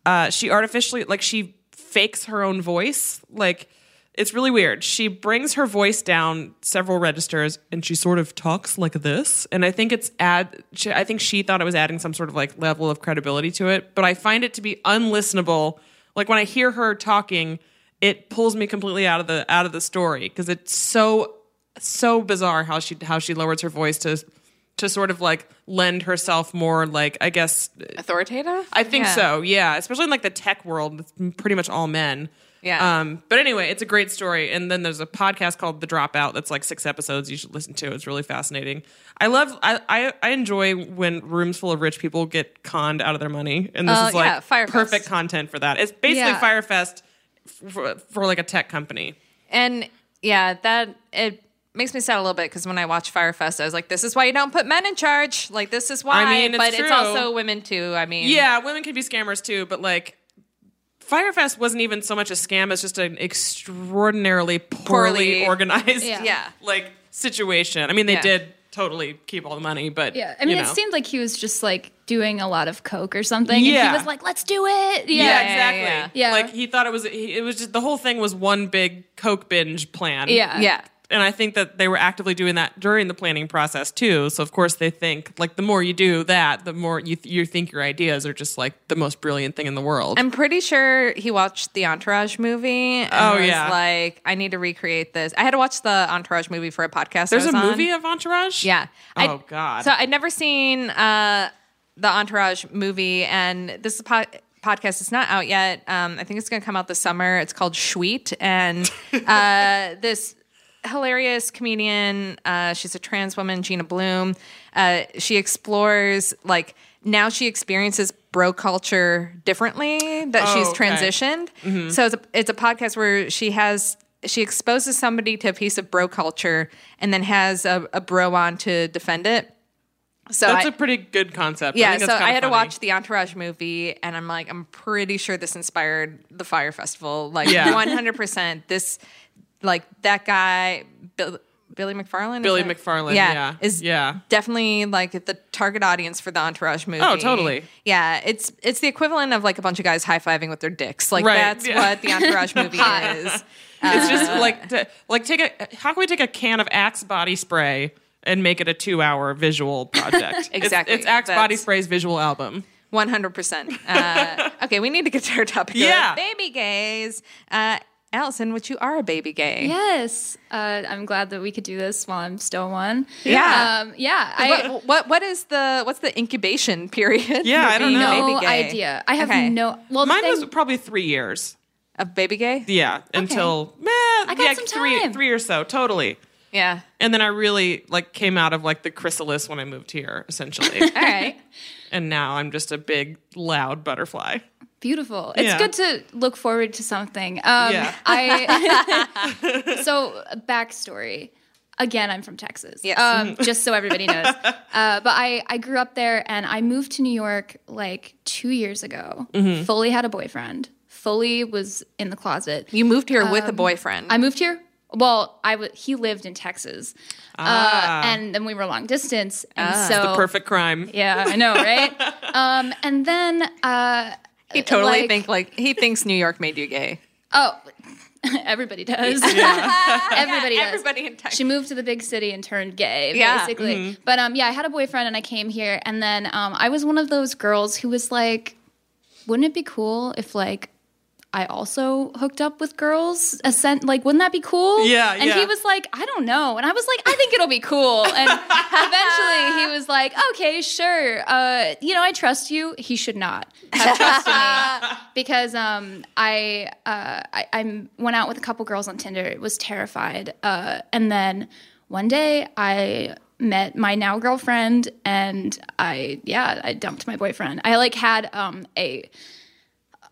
uh she artificially like she fakes her own voice. Like it's really weird. She brings her voice down several registers and she sort of talks like this. And I think it's add she, I think she thought it was adding some sort of like level of credibility to it, but I find it to be unlistenable. Like when I hear her talking, it pulls me completely out of the out of the story because it's so so bizarre how she how she lowers her voice to to sort of like lend herself more like I guess authoritative? I think Yeah. so, yeah. Especially in like the tech world, it's pretty much all men. Yeah. Um, but anyway, it's a great story. And then there's a podcast called The Dropout that's like six episodes you should listen to. It's really fascinating. I love I I, I enjoy when rooms full of rich people get conned out of their money. And this Uh, is like yeah, Fyre Fest. perfect content for that. It's basically Yeah. Fyre Fest for, for like a tech company. And yeah, that it makes me sad a little bit because when I watch Fyre Fest, I was like, "This is why you don't put men in charge. Like, this is why." I mean, it's but true. it's also women too. I mean, Yeah, women can be scammers too, but like Fyre Fest wasn't even so much a scam as just an extraordinarily poorly, Poorly- organized Yeah. Yeah. *laughs* like situation. I mean, they Yeah. did totally keep all the money, but Yeah, I mean, you it seemed like he was just like doing a lot of coke or something. And Yeah. he was like, "Let's do it." Yeah, yeah, yeah, exactly. yeah. Yeah. Like he thought it was. He, it was just the whole thing was one big coke binge plan. yeah, yeah. And I think that they were actively doing that during the planning process too. So of course they think like the more you do that, the more you you think your ideas are just like the most brilliant thing in the world. I'm pretty sure he watched the Entourage movie. And Oh, was yeah. like I need to recreate this. I had to watch the Entourage movie for a podcast. There's a on. movie of Entourage. Yeah. Oh I- God. So I'd never seen uh, the Entourage movie, and this is po- podcast. It's not out yet. Um, I think it's going to come out this summer. It's called Sweet, and *laughs* uh, this hilarious comedian. Uh, she's a trans woman, Gina Bloom. Uh, she explores like now she experiences bro culture differently that Oh, she's okay. transitioned. So it's a, it's a podcast where she has she exposes somebody to a piece of bro culture and then has a, a bro on to defend it. So That's I- a pretty good concept. yeah, think so I had to watch the Entourage movie, and I'm like, I'm pretty sure this inspired the Fyre Festival. Like, Yeah. 100. percent This, like, that guy, Bill, Billy McFarland. Billy that- McFarland, yeah. is Yeah. definitely like the target audience for the Entourage movie. Oh, totally. Yeah, it's it's the equivalent of like a bunch of guys high fiving with their dicks. Like Right, that's yeah. what the Entourage *laughs* movie is. It's just like to, like take a how can we take a can of Axe body spray and make it a two hour visual project? *laughs* Exactly. It's, Axe body spray's visual album. One hundred percent. Uh, *laughs* Okay, we need to get to our topic. Yeah. baby gays. Uh, Allison, which you are a baby gay. Yes, uh, I'm glad that we could do this while I'm still one. Yeah. um, yeah. I what, what what is the what's the incubation *laughs* period? Yeah, I don't know. no baby gay? idea. I have Okay. no. Well, Mine thing- was probably three years. of baby gay. Yeah, until man, I got yeah, some three time. three or so, totally. Yeah. And then I really like came out of like the chrysalis when I moved here, essentially. *laughs* All right. and now I'm just a big, loud butterfly. Beautiful. It's Yeah. good to look forward to something. Um, Yeah. *laughs* I so backstory. Again, I'm from Texas. Yes. Um, just so everybody knows. *laughs* Uh, but I I grew up there, and I moved to New York like two years ago. Mm-hmm. Fully had a boyfriend. Fully was in the closet. You moved here with a Um, boyfriend. I moved here. Well, I w- he lived in Texas, uh, and then we were long distance, and so Ah. The perfect crime. Yeah, I know, right? *laughs* um, and then uh, he totally like- think like he thinks New York made you gay. Oh, *laughs* everybody does. *laughs* everybody does. Everybody in Texas. She moved to the big city and turned gay, Yeah. basically. But um, yeah, I had a boyfriend and I came here, and then um, I was one of those girls who was like, "Wouldn't it be cool if like I also hooked up with girls? Ascent, like, wouldn't that be cool?" Yeah, And yeah. he was like, "I don't know," and I was like, "I think it'll be cool." And *laughs* eventually, he was like, "Okay, sure. Uh, you know, I trust you." He should not have trusted me *laughs* because um, I, uh, I I went out with a couple girls on Tinder. Was terrified, uh, and then one day I met my now girlfriend, and I yeah I dumped my boyfriend. I like had um, a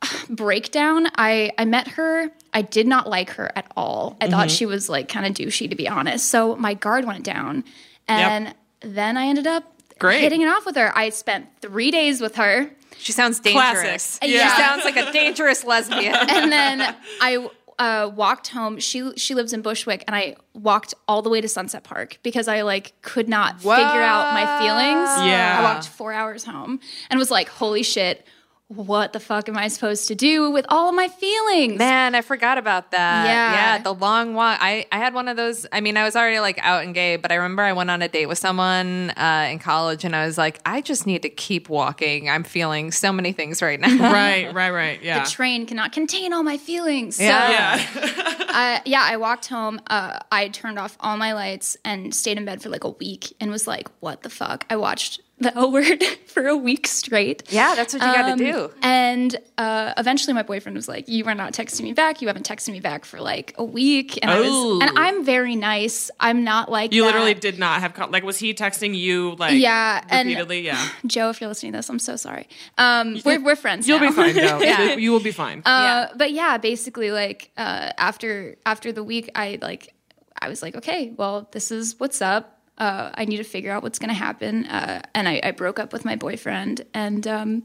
*sighs* breakdown. I I met her. I did not like her at all. I Mm-hmm. thought she was like kind of douchey to be honest. So my guard went down, and then I ended up Great. hitting it off with her. I spent three days with her. She sounds Classic. dangerous. Yeah. She sounds like a dangerous lesbian. *laughs* and then I uh, walked home. She she lives in Bushwick, and I walked all the way to Sunset Park because I like could not figure out my feelings. Yeah. I walked four hours home and was like, "Holy shit." What the fuck am I supposed to do with all of my feelings? Man, I forgot about that. Yeah. Yeah, the long walk. I, I had one of those. I mean, I was already like out and gay, but I remember I went on a date with someone uh, in college and I was like, I just need to keep walking. I'm feeling so many things right now. *laughs* Right, *laughs* right, right. Yeah. the train cannot contain all my feelings. So, Yeah. *laughs* yeah. uh, yeah, I walked home. Uh, I turned off all my lights and stayed in bed for like a week and was like, what the fuck? I watched the L word *laughs* for a week straight. Yeah, that's what you got to Um, do. And uh, eventually, my boyfriend was like, "You are not texting me back. You haven't texted me back for like a week." And I Oh. was, and I'm very nice. I'm not like You that. literally did not have con- like was he texting you like Yeah, and- repeatedly? yeah. *sighs* Joe, if you're listening to this, I'm so sorry. Um, we're we're friends. You'll now. be fine though. *laughs* Yeah. You will be fine. Uh, But yeah, basically, like uh, after after the week, I like I was like, okay, well, this is what's up. Uh, I need to figure out what's going to happen. Uh, and I, I broke up with my boyfriend, and um,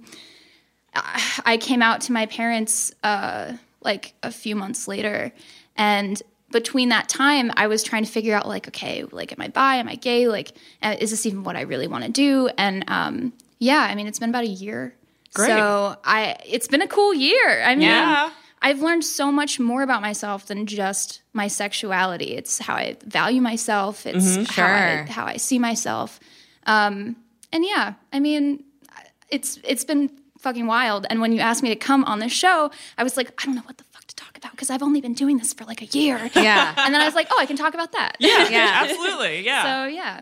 I, came out to my parents uh, like a few months later, and between that time, I was trying to figure out like, okay, like, am I bi? Am I gay? Like, uh, is this even what I really want to do? And um, yeah, I mean, it's been about a year. Great. So I, it's been a cool year. I mean, Yeah. I've learned so much more about myself than just my sexuality. It's how I value myself. It's how, I, how I see myself. Um, and yeah, I mean, it's it's been fucking wild. And when you asked me to come on this show, I was like, I don't know what the fuck to talk about because I've only been doing this for like a year. Yeah. *laughs* And then I was like, oh, I can talk about that. yeah, *laughs* Yeah. absolutely. Yeah. So yeah.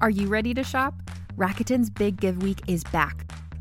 Are you ready to shop? Rakuten's Big Give Week is back.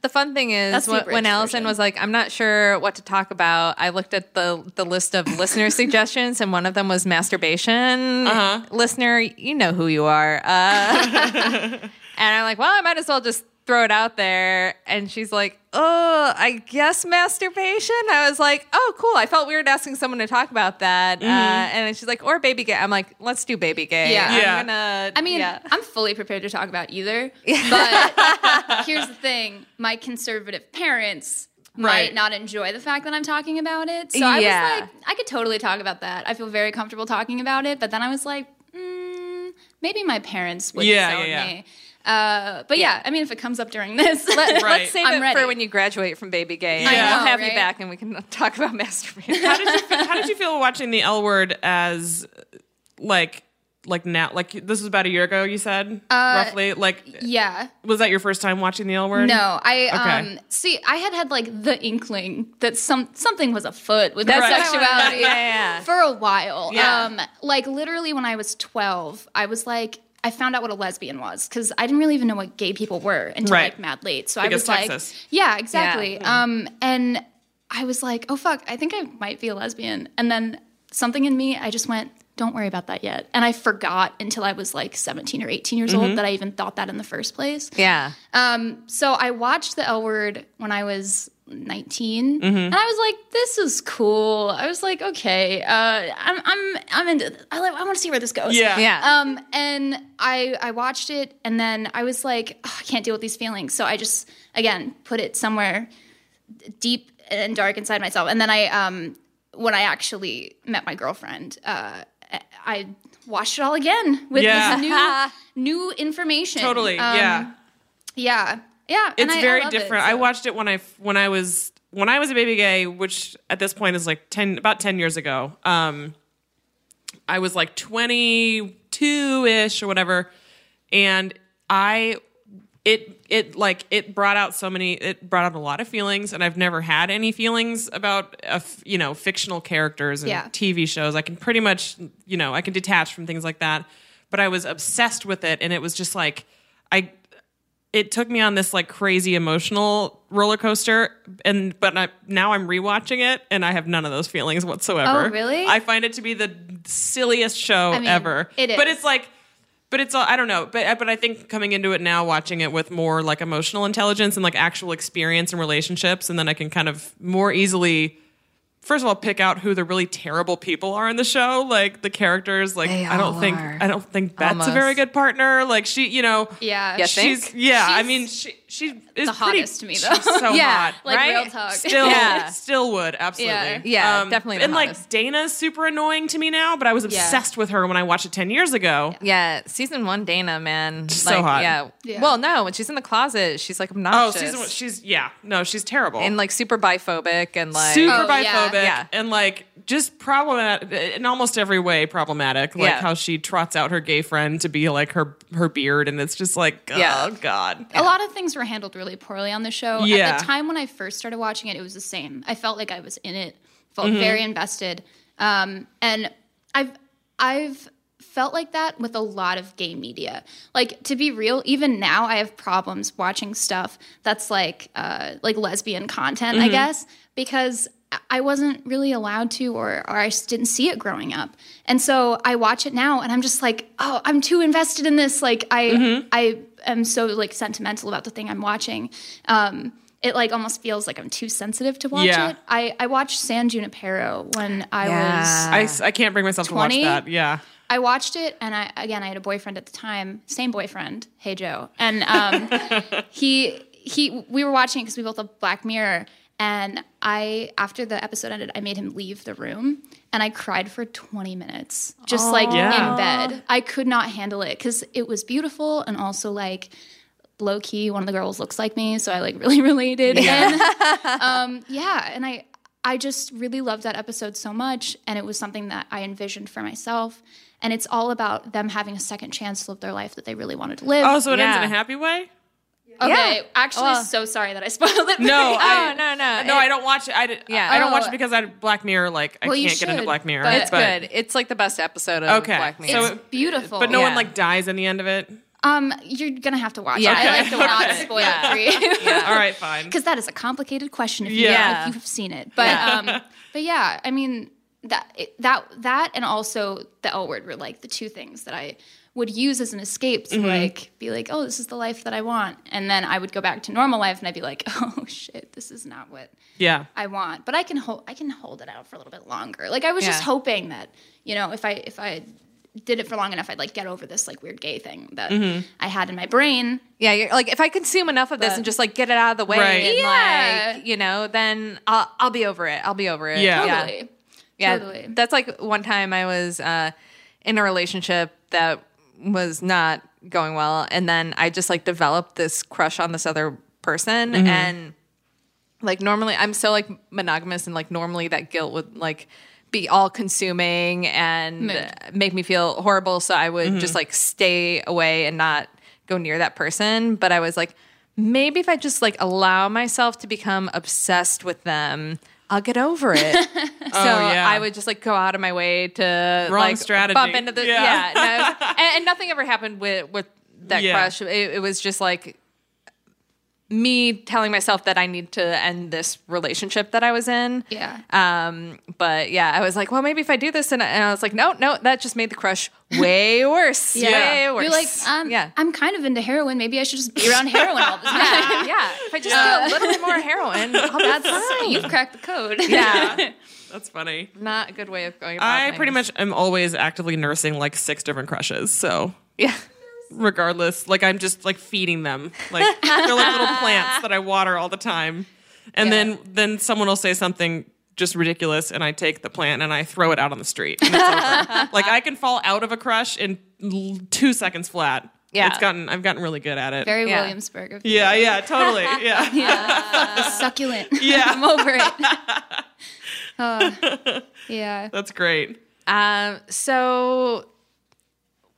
The fun thing is when, when Allison version. was like, "I'm not sure what to talk about," I looked at the the list of *laughs* listener suggestions, and one of them was masturbation. Uh-huh. Listener, you know who you are. Uh, *laughs* and I'm like, "Well, I might as well just throw it out there." And she's like, "Oh, I guess masturbation." I was like, "Oh, cool." I felt weird asking someone to talk about that. Uh, and then she's like, "Or baby gay." I'm like, "Let's do baby gay." Yeah. I'm gonna. I mean, yeah. I'm fully prepared to talk about either. But *laughs* here's the thing my conservative parents Right. might not enjoy the fact that I'm talking about it. So I Yeah. was like, I could totally talk about that. I feel very comfortable talking about it. But then I was like, mm, maybe my parents would Yeah, yeah, yeah. me. Uh, but yeah, I mean, if it comes up during this, Let, *laughs* Right. us save I'm it ready. for when you graduate from baby gay. I and know, I'll have you back and we can *laughs* talk about masturbation. How did you how did you feel watching the L word as like like now like this was about a year ago you said roughly like yeah. was that your first time watching the L word? No, I Okay. um see. I had had like the inkling that some something was afoot with That's my right. sexuality *laughs* Yeah, yeah. for a while. Yeah. Um, like literally when I was twelve, I was like, I found out what a lesbian was because I didn't really even know what gay people were until Right. like mad late. So Because I was Texas. like, yeah, exactly. Um, and I was like, oh fuck, I think I might be a lesbian. And then something in me, I just went. Don't worry about that yet. And I forgot until I was like 17 or 18 years Mm-hmm. old that I even thought that in the first place. Yeah. Um, so I watched the L Word when I was 19, and I was like, "This is cool." I was like, "Okay, uh, I'm I'm I'm into. I like. I want to see where this goes." Yeah. Yeah. Um, and I I watched it, and then I was like, "Ugh, I can't deal with these feelings. So I just again put it somewhere deep and dark inside myself. And then I um, when I actually met my girlfriend, uh, I watched it all again with Yeah. this new *laughs* new information. Totally. Um, yeah. yeah, yeah. and It's I- I very it, different. so- I watched it when I when I was when I was a baby gay, which at this point is like 10 about 10 years ago. Um I was like 22ish or whatever and I it it like it brought out so many it brought out a lot of feelings and I've never had any feelings about a f- you know fictional characters and Yeah. TV shows. I can pretty much you know I can detach from things like that. But I was obsessed with it and it was just like I it took me on this like crazy emotional roller coaster and but I, now i'm rewatching it and i have none of those feelings whatsoever. Oh, really? i find it to be the silliest show I mean, ever. it but it's like but it's all i don't know but uh, but i think coming into it now watching it with more like emotional intelligence and like actual experience and relationships and then i can kind of more easily first of all pick out who the really terrible people are in the show like the characters like They i don't all think are. i don't think beth's Almost. a very good partner like she you know Yeah. You she's think? yeah. I mean, she she is the pretty, hottest to me, though. She's so *laughs* Yeah, hot. like right? real talk. Still, Yeah. still would absolutely. Yeah. Yeah, um, definitely the and like. Dana's super annoying to me now, but I was Yeah. obsessed with her when I watched it ten years ago. Yeah, season one, Dana, man, so like, hot. Yeah. Yeah. Well, no, when she's in the closet, she's like Oh, obnoxious. season one, she's yeah, no, she's terrible and like super biphobic and like super Oh, biphobic yeah. Yeah. and like just problematic in almost every way problematic like Yeah. how she trots out her gay friend to be like her her beard and it's just like oh Yeah. god A lot of things were handled really poorly on the show. Yeah. At the time when I first started watching it, it was the same. I felt like I was in it, felt very invested. Um, and I've I've felt like that with a lot of gay media. Like to be real, even now I have problems watching stuff that's like uh, like lesbian content, I guess, because I wasn't really allowed to or, or I just didn't see it growing up. And so I watch it now and I'm just like, oh, I'm too invested in this. Like I I am so like sentimental about the thing I'm watching. Um it like almost feels like I'm too sensitive to watch Yeah. it. I, I watched San Junipero when I Yeah. was I can't bring myself 20? to watch that yeah I watched it, and I again I had a boyfriend at the time, same boyfriend, hey Joe, and um, *laughs* he he we were watching it because we both love Black Mirror, and I after the episode ended, I made him leave the room, and I cried for twenty minutes, just like Yeah. in bed. I could not handle it because it was beautiful, and also like low key, one of the girls looks like me, so I like *laughs* really related. And *laughs* um, yeah, and I I just really loved that episode so much, and it was something that I envisioned for myself. And it's all about them having a second chance to live their life that they really wanted to live. oh so it ends in a happy way okay, yeah. actually, Well- so sorry that I *laughs* spoiled it. No. I, Oh, *laughs* no, no. no. It- I don't watch it. I, did, Yeah. I don't watch Oh. it because I Black Mirror. Like I Well, you can't get into Black Mirror. but- It's good. It's like the best episode of Okay. Black Mirror. it's beautiful. But no one like dies in the end of it. um, you're gonna have to watch Yeah. it. I like Okay. to not Okay. spoil Yeah. it for you. *laughs* All right, fine. because that is a complicated question if, Yeah. you, if you've seen it. But Yeah. um, but yeah, I mean that it- that that and also the L word were like the two things that I would use as an escape to Mm-hmm. like be like, oh, this is the life that I want, and then I would go back to normal life and I'd be like, *laughs* oh shit, this is not what Yeah. I want. But I can hold I can hold it out for a little bit longer. Like I was just hoping that you know if I if I did it for long enough, I'd like get over this like weird gay thing that Mm-hmm. I had in my brain. yeah, you're, like if I consume enough of this and just like get it out of the way, Right. and Yeah. like you know, then I'll I'll be over it. I'll be over it. Yeah. yeah. Yeah, Totally. that's like one time I was uh, in a relationship that was not going well, and then I just like developed this crush on this other person, Mm-hmm. and like normally I'm so like monogamous, and like normally that guilt would like be all consuming and Mood. make me feel horrible. So I would Mm-hmm. just like stay away and not go near that person. But I was like, maybe if I just like allow myself to become obsessed with them, I'll get over it. *laughs* Oh, so Oh, yeah. I would just like go out of my way to Wrong like strategy. bump into the Yeah. yeah, no, *laughs* and, and nothing ever happened with with that Yeah. crush. It, it was just like me telling myself that I need to end this relationship that I was in. Yeah. Um, but yeah, I was like, well, maybe if I do this, and I, and I was like, no, no, that just made the crush way *laughs* worse. Yeah. Way worse. You're like, um, yeah. I'm kind of into heroin. Maybe I should just be around heroin all the *laughs* time. yeah, yeah. If I just do a little bit more heroin, I'll be That's fine. you've cracked the code. Yeah, *laughs* That's funny. not a good way of going. About I things. pretty much am always actively nursing like six different crushes. So yeah. Regardless, like I'm just like feeding them. Like they're like little *laughs* plants that I water all the time. And Yeah. then then someone will say something just ridiculous and I take the plant and I throw it out on the street. And it's over. *laughs* like I can fall out of a crush in l- 2 seconds flat. Yeah. It's gotten I've gotten really good at it. Very Yeah. Williamsburg. Of you. yeah, yeah, totally. *laughs* Yeah. succulent. Yeah. I'm over it. Uh, yeah. That's great. Um, so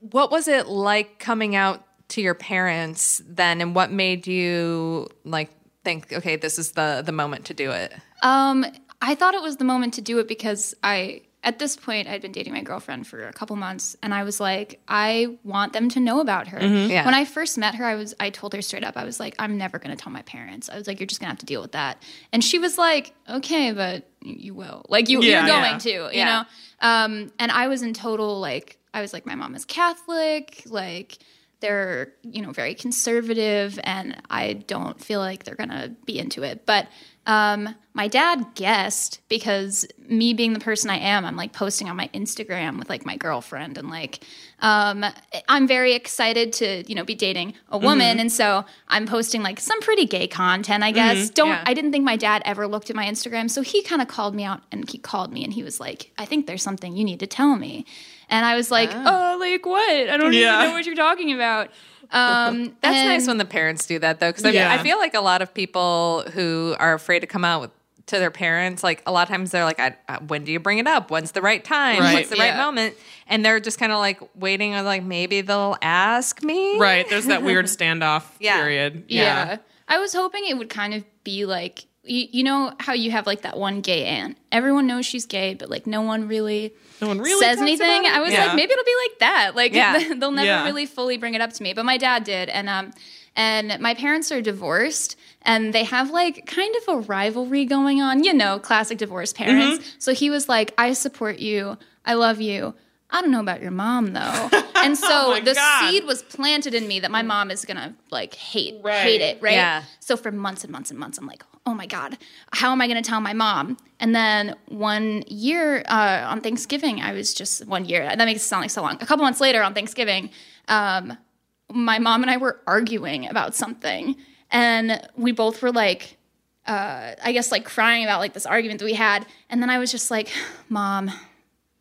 what was it like coming out to your parents then, and what made you like think, okay, this is the the moment to do it? Um, I thought it was the moment to do it because I, at this point, I'd been dating my girlfriend for a couple months, and I was like, I want them to know about her. Yeah. When I first met her, I was, I told her straight up, I was like, I'm never going to tell my parents. I was like, you're just gonna have to deal with that. And she was like, okay, but you will, like you, Yeah, you're going yeah. to, you Yeah. know. Um, and I was in total like, I was like, my mom is Catholic, like. They're, you know, very conservative, and I don't feel like they're gonna be into it. But um, my dad guessed because me being the person I am, I'm like posting on my Instagram with like my girlfriend, and like um, I'm very excited to you know be dating a woman, and so I'm posting like some pretty gay content, I guess. Don't Yeah. I didn't think my dad ever looked at my Instagram, so he kind of called me out, and he called me, and he was like, "I think there's something you need to tell me," and I was like, "Oh, like what? I don't Yeah. even know what you're talking about." Um, *laughs* That's and- nice when the parents do that though, because I, Yeah. I feel like a lot of people who are afraid to come out with, to their parents, like a lot of times they're like, I, uh, "When do you bring it up? When's the right time? Right. What's the right moment?" And they're just kind of like waiting, on like maybe they'll ask me, Right. There's that weird *laughs* standoff Yeah. period. Yeah. I was hoping it would kind of be like you, you know how you have like that one gay aunt. Everyone knows she's gay, but like no one really No one really says anything. I was Yeah. like, maybe it'll be like that. Like Yeah. *laughs* they'll never Yeah. really fully bring it up to me. But my dad did, and um, and my parents are divorced, and they have like kind of a rivalry going on. You know, classic divorced parents. Mm-hmm. So he was like, I support you. I love you. I don't know about your mom though. *laughs* And so Oh the God. seed was planted in me that my mom is gonna like hate Right. hate it, right? Yeah. So for months and months and months, I'm like, oh my God, how am I going to tell my mom? And then one year uh, on Thanksgiving, I was just one year, that makes it sound like so long. A couple months later on Thanksgiving, um, my mom and I were arguing about something. And we both were like, uh, I guess like crying about like this argument that we had. And then I was just like, Mom,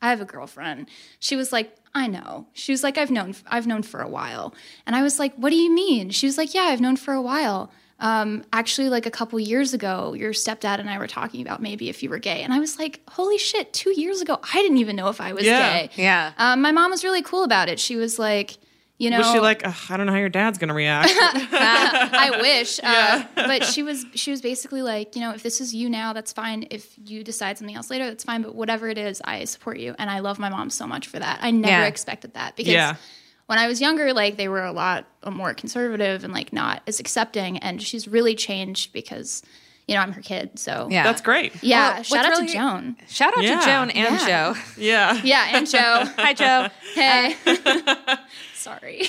I have a girlfriend. She was like, I know. She was like, I've known, I've known for a while. And I was like, What do you mean? She was like, Yeah, I've known for a while. Um, actually, like a couple years ago, your stepdad and I were talking about maybe if you were gay. And I was like, Holy shit! Two years ago, I didn't even know if I was Yeah. gay. Yeah. Um, my mom was really cool about it. She was like, you know, Was she like, I don't know how your dad's gonna react? *laughs* I wish. Uh, but she was she was basically like, you know, if this is you now, that's fine. If you decide something else later, that's fine. But whatever it is, I support you, and I love my mom so much for that. I never Yeah. expected that because Yeah. When I was younger, like they were a lot more conservative and like not as accepting. And she's really changed because, you know, I'm her kid. So Yeah. That's great. yeah. Well, shout out really- to Joan. Shout out Yeah. to Joan and Yeah. Joe. *laughs* Yeah. Yeah, and Joe. *laughs* Hi, Joe. *laughs* hey. Sorry.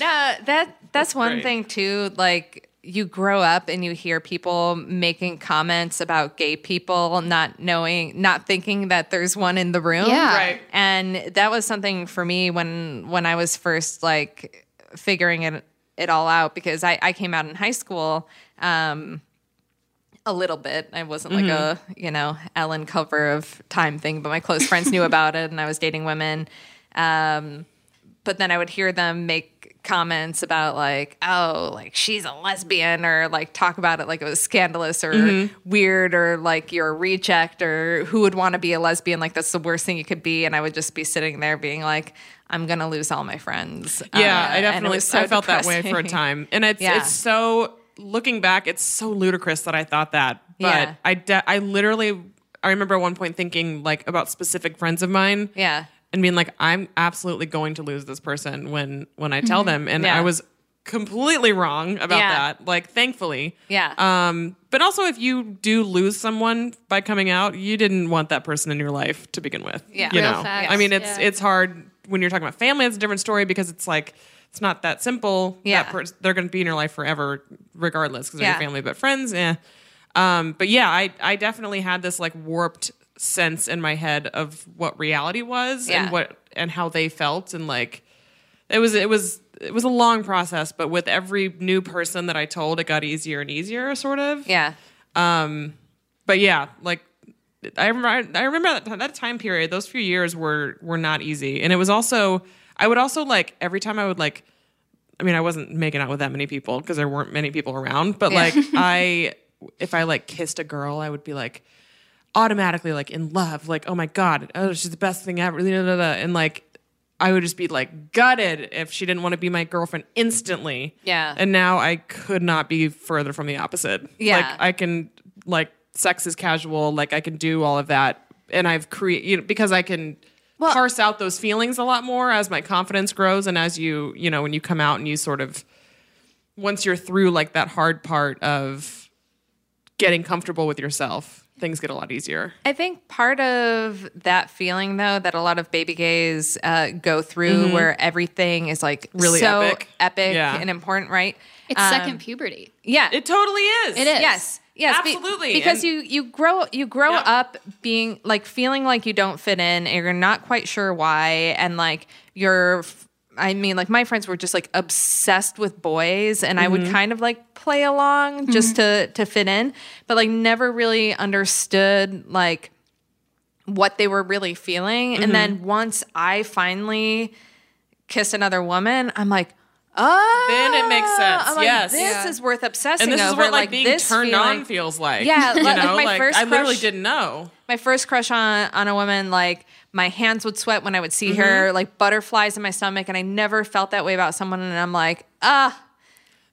No, that that's one great. thing too. Like you grow up and you hear people making comments about gay people, not knowing, not thinking that there's one in the room. Yeah. Right. And that was something for me when when I was first like figuring it it all out because I, I came out in high school. Um, a little bit. I wasn't like a, you know, Ellen cover of Time thing, but my close friends knew about it and I was dating women. Um, but then I would hear them make comments about like, oh, like she's a lesbian or like talk about it like it was scandalous or weird or like you're a reject or who would want to be a lesbian? Like that's the worst thing you could be. And I would just be sitting there being like, I'm gonna lose all my friends. Yeah, Uh, I definitely so I felt that way for a time, and it's Yeah. it's so looking back, it's so ludicrous that I thought that, but Yeah. I de- I literally I remember at one point thinking like about specific friends of mine, Yeah. And being like, I'm absolutely going to lose this person when when I tell them, and Yeah. I was completely wrong about Yeah. that. Like, thankfully, Yeah. Um, but also, if you do lose someone by coming out, you didn't want that person in your life to begin with. Yeah. you Real know. facts, I mean, it's yeah. it's hard when you're talking about family. It's a different story because it's like it's not that simple. Yeah. that pers- they're going to be in your life forever, regardless, because they're your family. But friends, yeah. Um, but yeah, I I definitely had this like warped sense in my head of what reality was Yeah. and what and how they felt and like it was it was it was a long process but with every new person that i told it got easier and easier sort of Yeah. um but yeah like i remember i remember that, that time period those few years were were not easy and it was also i would also like every time i would like i mean i wasn't making out with that many people because there weren't many people around but like *laughs* i if i like kissed a girl i would be like automatically like in love like oh my god oh she's the best thing ever and like I would just be like gutted if she didn't want to be my girlfriend instantly. Yeah. And now I could not be further from the opposite. Yeah. Like I can like sex is casual, like I can do all of that and I've created you know, because I can parse out those feelings a lot more as my confidence grows and as you, you know, when you come out and you sort of once you're through like that hard part of getting comfortable with yourself, things get a lot easier. I think part of that feeling, though, that a lot of baby gays uh, go through, where everything is like Mm-hmm. Really so epic. epic Yeah. and important, right? It's Um, second puberty. Yeah, It totally is. It is. Yes. Yes, be- Absolutely. because And- you you grow you grow Yep. up being like feeling like you don't fit in, and you're not quite sure why, and like you're. f- I mean, like my friends were just like obsessed with boys, and I Mm-hmm. would kind of like play along just to to fit in, but like never really understood like what they were really feeling. Mm-hmm. And then once I finally kissed another woman, I'm like, oh, Then it makes sense. I'm like, Yes. this Yeah. is worth obsessing and this is over. what like, being turned feeling- on feels like. Yeah, you like- know, like my first I literally didn't know. My first crush on on a woman like my hands would sweat when I would see Mm-hmm. her like butterflies in my stomach and I never felt that way about someone and I'm like ah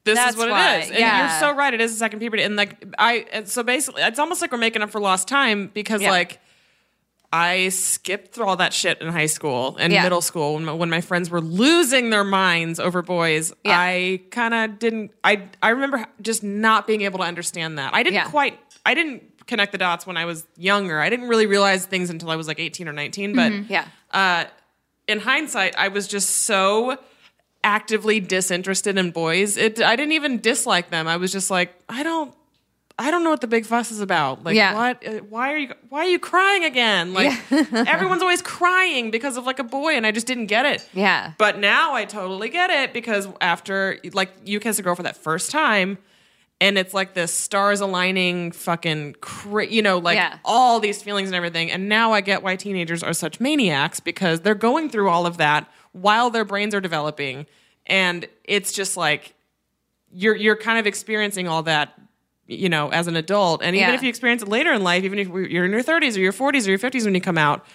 This That's is what why, it is. And yeah. you're so right. It is a second puberty. And like I so basically it's almost like we're making up for lost time because Yeah. like I skipped through all that shit in high school and Yeah. middle school when my, when my friends were losing their minds over boys. Yeah. I kind of didn't. I I remember just not being able to understand that. I didn't Yeah. quite. I didn't connect the dots when I was younger. I didn't really realize things until I was like 18 or 19. But yeah uh, in hindsight, I was just so actively disinterested in boys. It I didn't even dislike them. I was just like, I don't I don't know what the big fuss is about. Like Yeah. what uh, why are you why are you crying again? Like *laughs* everyone's always crying because of like a boy and I just didn't get it. Yeah. But now I totally get it because after like you kiss a girl for that first time and it's like this stars aligning fucking cra- you know like Yeah. all these feelings and everything and now i get why teenagers are such maniacs because they're going through all of that while their brains are developing and it's just like you're you're kind of experiencing all that you know as an adult and even Yeah. if you experience it later in life even if you're in your 30s or your 40s or your 50s when you come out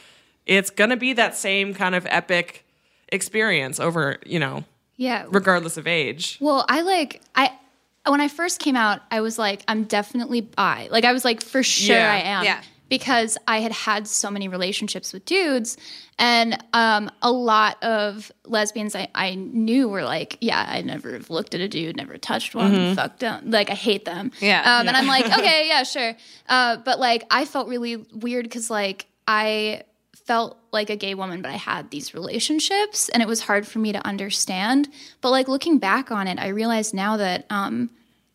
it's going to be that same kind of epic experience over you know Yeah. regardless of age Well, I like I when I first came out, I was like, I'm definitely bi. Like I was like, for sure Yeah. I am. Yeah. Because I had had so many relationships with dudes, and um, a lot of lesbians I, I knew were like, yeah, I never have looked at a dude, never touched one, fucked them, like I hate them. Yeah. Um, And I'm like, *laughs* okay, yeah, sure. Uh, but like, I felt really weird because like I felt like a gay woman, but I had these relationships and it was hard for me to understand. But like looking back on it, I realize now that um,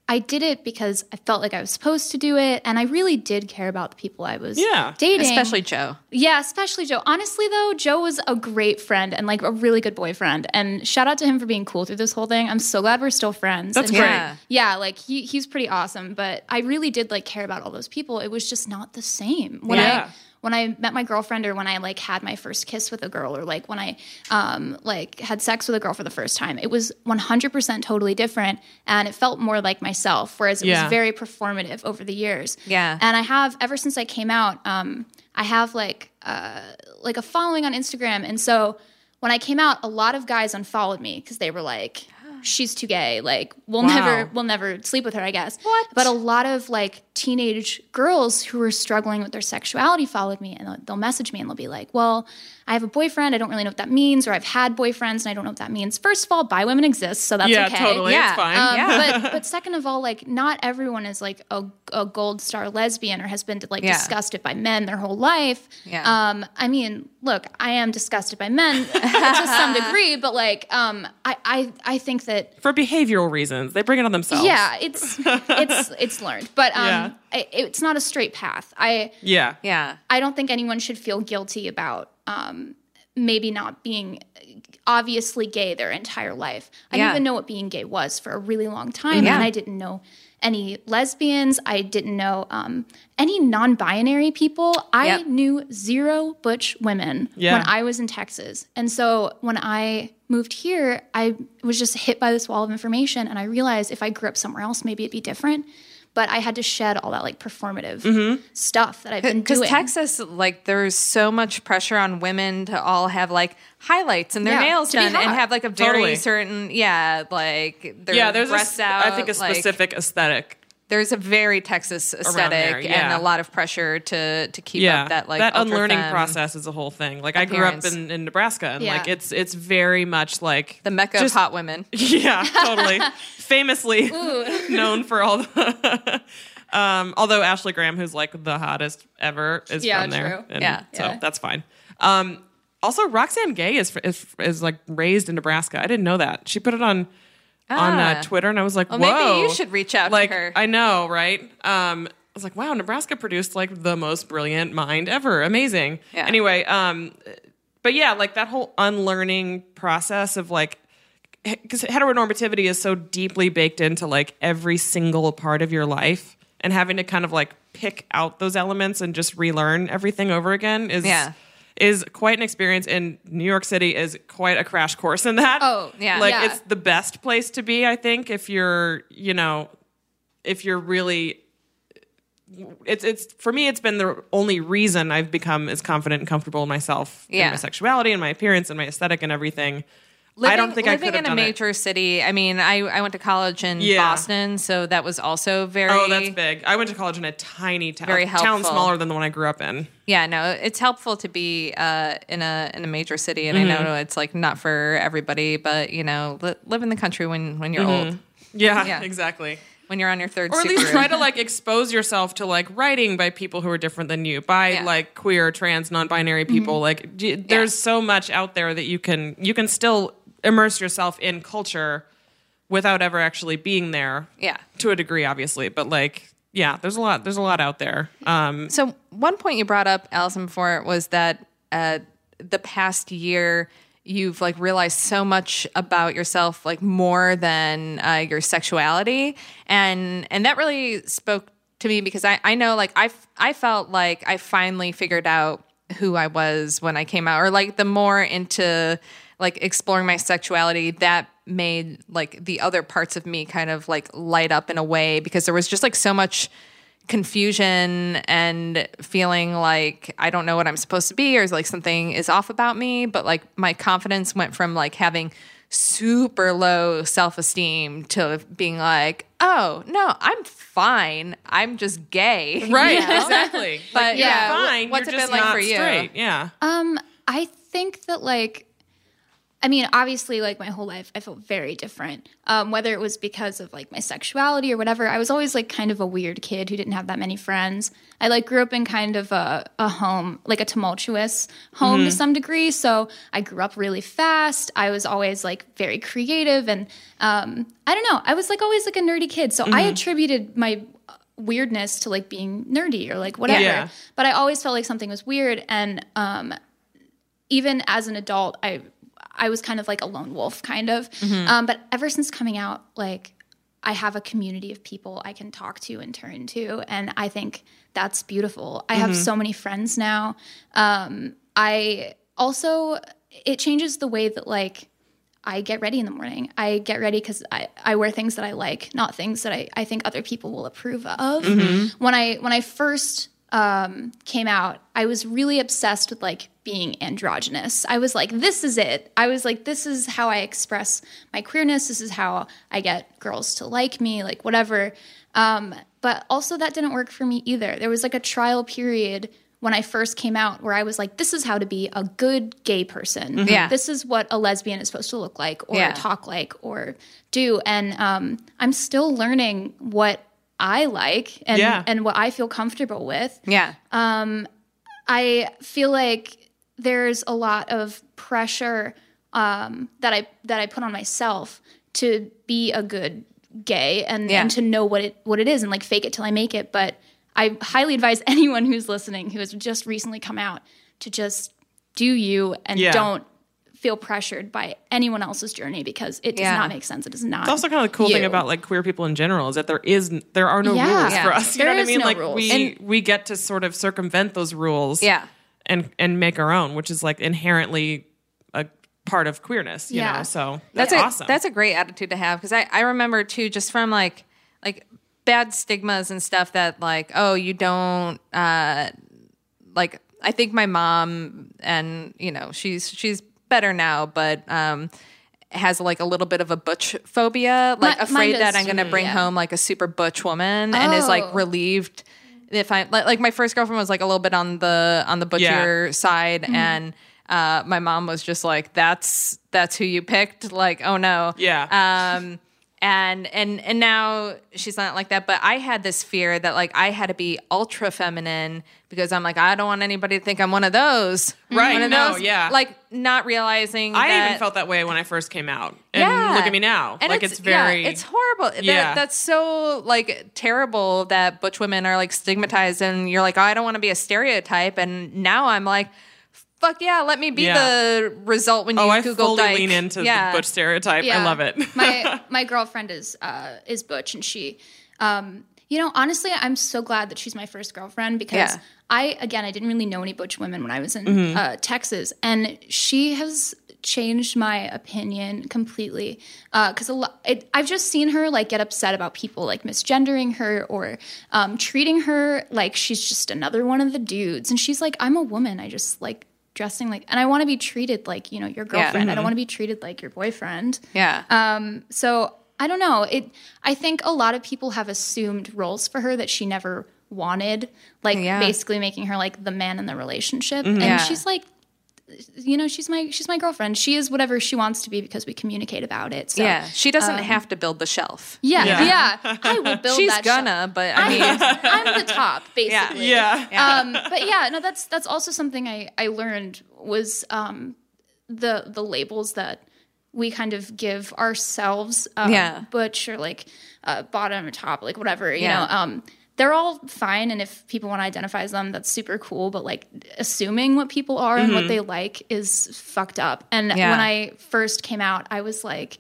I did it because I felt like I was supposed to do it. And I really did care about the people I was Yeah. dating. especially Joe Yeah, especially Joe. Honestly, though, Joe was a great friend and like a really good boyfriend. And shout out to him for being cool through this whole thing. I'm so glad we're still friends. That's And great. Yeah. yeah, like he he's pretty awesome, but I really did like care about all those people. It was just not the same. When Yeah. I when I met my girlfriend or when I like had my first kiss with a girl or like when I um like had sex with a girl for the first time, it was 100% totally different and it felt more like myself whereas it Yeah. was very performative over the years. Yeah. And I have ever since I came out um I have like uh like a following on Instagram and so when I came out a lot of guys unfollowed me cuz they were like she's too gay like we'll Wow. never we'll never sleep with her, I guess. What? But a lot of like teenage girls who are struggling with their sexuality followed me and they'll, they'll message me and they'll be like, "Well, I have a boyfriend. I don't really know what that means, or I've had boyfriends and I don't know what that means." First of all, bi women exist, so that's yeah okay. totally Yeah. it's fine Um, Yeah. but *laughs* but second of all, like not everyone is like a, a gold star lesbian or has been like Yeah. disgusted by men their whole life. Yeah. Um, I mean, look, I am disgusted by men *laughs* to some degree, but like, um, I I I think that for behavioral reasons they bring it on themselves yeah, it's it's *laughs* it's learned, but um, Yeah. I, it's not a straight path. I yeah yeah I don't think anyone should feel guilty about um, maybe not being obviously gay their entire life. I Yeah. didn't even know what being gay was for a really long time, Yeah. and I didn't know any lesbians. I didn't know um, any non-binary people. I Yep. knew zero butch women Yeah. when I was in Texas, and so when I moved here, I was just hit by this wall of information, and I realized if I grew up somewhere else, maybe it'd be different. But I had to shed all that like performative mm-hmm. stuff that I've been doing. Because. Texas, like, there's so much pressure on women to all have like highlights and their Yeah, nails done and have like a very Totally. certain, yeah, like their yeah, there's a, out. I think a like, specific aesthetic. There's a very Texas aesthetic there, yeah. and a lot of pressure to to keep yeah, up that like that unlearning process is a whole thing. Like I grew up in, in Nebraska, and Yeah. like it's it's very much like the mecca just- of hot women. *laughs* Yeah, totally. *laughs* Famously *laughs* known for all the. um, although Ashley Graham, who's like the hottest ever, is Yeah, from there. Yeah. so that's fine. Um, also, Roxane Gay is, is is like raised in Nebraska. I didn't know that. She put it on on Ah. uh, Twitter, and I was like, Well, "Whoa!" maybe you should reach out to like, her. I know, right? Um, I was like, "Wow, Nebraska produced like the most brilliant mind ever. Amazing." Yeah. Anyway, um, but yeah, like that whole unlearning process of like because heteronormativity is so deeply baked into like every single part of your life and having to kind of like pick out those elements and just relearn everything over again is Yeah. Is quite an experience and New York City is quite a crash course in that. Oh, yeah. Like Yeah. it's the best place to be, I think, if you're, you know, if you're really it's it's for me it's been the only reason I've become as confident and comfortable in myself Yeah. in my sexuality and my appearance and my aesthetic and everything. Living, I don't think I living have in a done it. major city. I mean, I I went to college in Yeah. Boston, so that was also very. Oh, that's big. I went to college in a tiny town, Very helpful. town smaller than the one I grew up in. Yeah, no, it's helpful to be uh, in a in a major city, and I Mm-hmm. know it's like not for everybody, but you know, li- live in the country when when you're old, Yeah, Yeah. *laughs* exactly. when you're on your third, Or at least try to like expose yourself to like writing by people who are different than you, by Yeah. like queer, trans, non-binary people. Like, d- there's so much out there that you can you can still immerse yourself in culture without ever actually being there. Yeah. to a degree, obviously, but like, yeah, there's a lot. There's a lot out there. Um, So one point you brought up, Allison, before was that uh, the past year you've like realized so much about yourself, like more than uh, your sexuality, and and that really spoke to me because I I know like I I felt like I finally figured out who I was when I came out, or like the more into like exploring my sexuality that made like the other parts of me kind of like light up in a way because there was just like so much confusion and feeling like I don't know what I'm supposed to be or like something is off about me. But like my confidence went from like having super low self esteem to being like, oh, no, I'm fine. I'm just gay. *laughs* right, exactly. But Like, you're yeah, fine. what's you're it just been like not for you? straight. Yeah. Um, I think that like, I mean, obviously, like my whole life, I felt very different. Um, whether it was because of like my sexuality or whatever, I was always like kind of a weird kid who didn't have that many friends. I like grew up in kind of a, a home, like a tumultuous home to some degree. So I grew up really fast. I was always like very creative, and um, I don't know. I was like always like a nerdy kid. So I attributed my weirdness to like being nerdy or like whatever. Yeah. But I always felt like something was weird, and um, even as an adult, I I was kind of like a lone wolf, kind of. Um, but ever since coming out, like I have a community of people I can talk to and turn to, and I think that's beautiful. I have so many friends now. Um, I also it changes the way that like I get ready in the morning. I get ready because I, I wear things that I like, not things that I, I think other people will approve of. When I when I first um, came out, I was really obsessed with like being androgynous. I was like, this is it. I was like, this is how I express my queerness. This is how I get girls to like me, like whatever. Um, but also, that didn't work for me either. There was like a trial period when I first came out where I was like, this is how to be a good gay person. Yeah. This is what a lesbian is supposed to look like or Yeah. talk like or do. And um, I'm still learning what I like and, Yeah. and what I feel comfortable with. Yeah. Um I feel like there's a lot of pressure um, that I that I put on myself to be a good gay and, Yeah. and to know what it what it is and like fake it till I make it. But I highly advise *laughs* anyone who's listening who has just recently come out to just do you and Yeah. don't feel pressured by anyone else's journey because it does Yeah. not make sense. It does not. It's also kind of the cool thing about like queer people in general is that there is there are no Yeah. rules Yeah. for us. You There know what I mean? no like rules. we we get to sort of circumvent those rules. Yeah. And and make our own, which is like inherently a part of queerness, you Yeah. know. So that's, that's a, awesome. That's a great attitude to have because I, I remember too, just from like like bad stigmas and stuff that like oh you don't uh like I think my mom and you know she's she's better now but um has like a little bit of a butch phobia like Mi- afraid that I'm going to bring yeah. home like a super butch woman and is like Oh. relieved if I like, like my first girlfriend was like a little bit on the on the butcher side Mm-hmm. and uh my mom was just like that's that's who you picked like oh no Yeah. um and and and now she's not like that but i had this fear that like i had to be ultra feminine because i'm like i don't want anybody to think i'm one of those Right, one of no, those yeah. like not realizing I that, even felt that way when I first came out. And yeah. look at me now. And like it's, very yeah, it's horrible. That- Yeah. that's so like terrible that butch women are like stigmatized and you're like, oh, I don't want to be a stereotype. And now I'm like, fuck yeah, let me be Yeah. the result when you Oh, I Google fully dyke. lean into yeah. the butch stereotype. I love it. my *laughs* my girlfriend is uh, is Butch, and she, um, you know, honestly, I'm so glad that she's my first girlfriend because Yeah. I again I didn't really know any Butch women when I was in Mm-hmm. uh, Texas, and she has changed my opinion completely because a lot I've just seen her like get upset about people like misgendering her or um, treating her like she's just another one of the dudes, and she's like, I'm a woman, I just like dressing like and I want to be treated like you know your girlfriend. I don't want to be treated like your boyfriend. yeah. Um, so I don't know. It. I think a lot of people have assumed roles for her that she never wanted, like Yeah. basically making her like the man in the relationship. Mm-hmm. And Yeah. she's like, you know, she's my she's my girlfriend. She is whatever she wants to be because we communicate about it. So yeah. She doesn't have to build the shelf. yeah, Yeah. yeah. *laughs* I will build. She's that gonna, but I I mean, mean, I'm the top, *laughs* basically. yeah. Um, but yeah, no, that's that's also something I I learned was um, the the labels that we kind of give ourselves. Um, Yeah. butch or like uh, bottom or top, like whatever. You Yeah. know, um, they're all fine, and if people want to identify as them, that's super cool. But like assuming what people are and what they like is fucked up. And Mm-hmm. Yeah. when I first came out, I was like.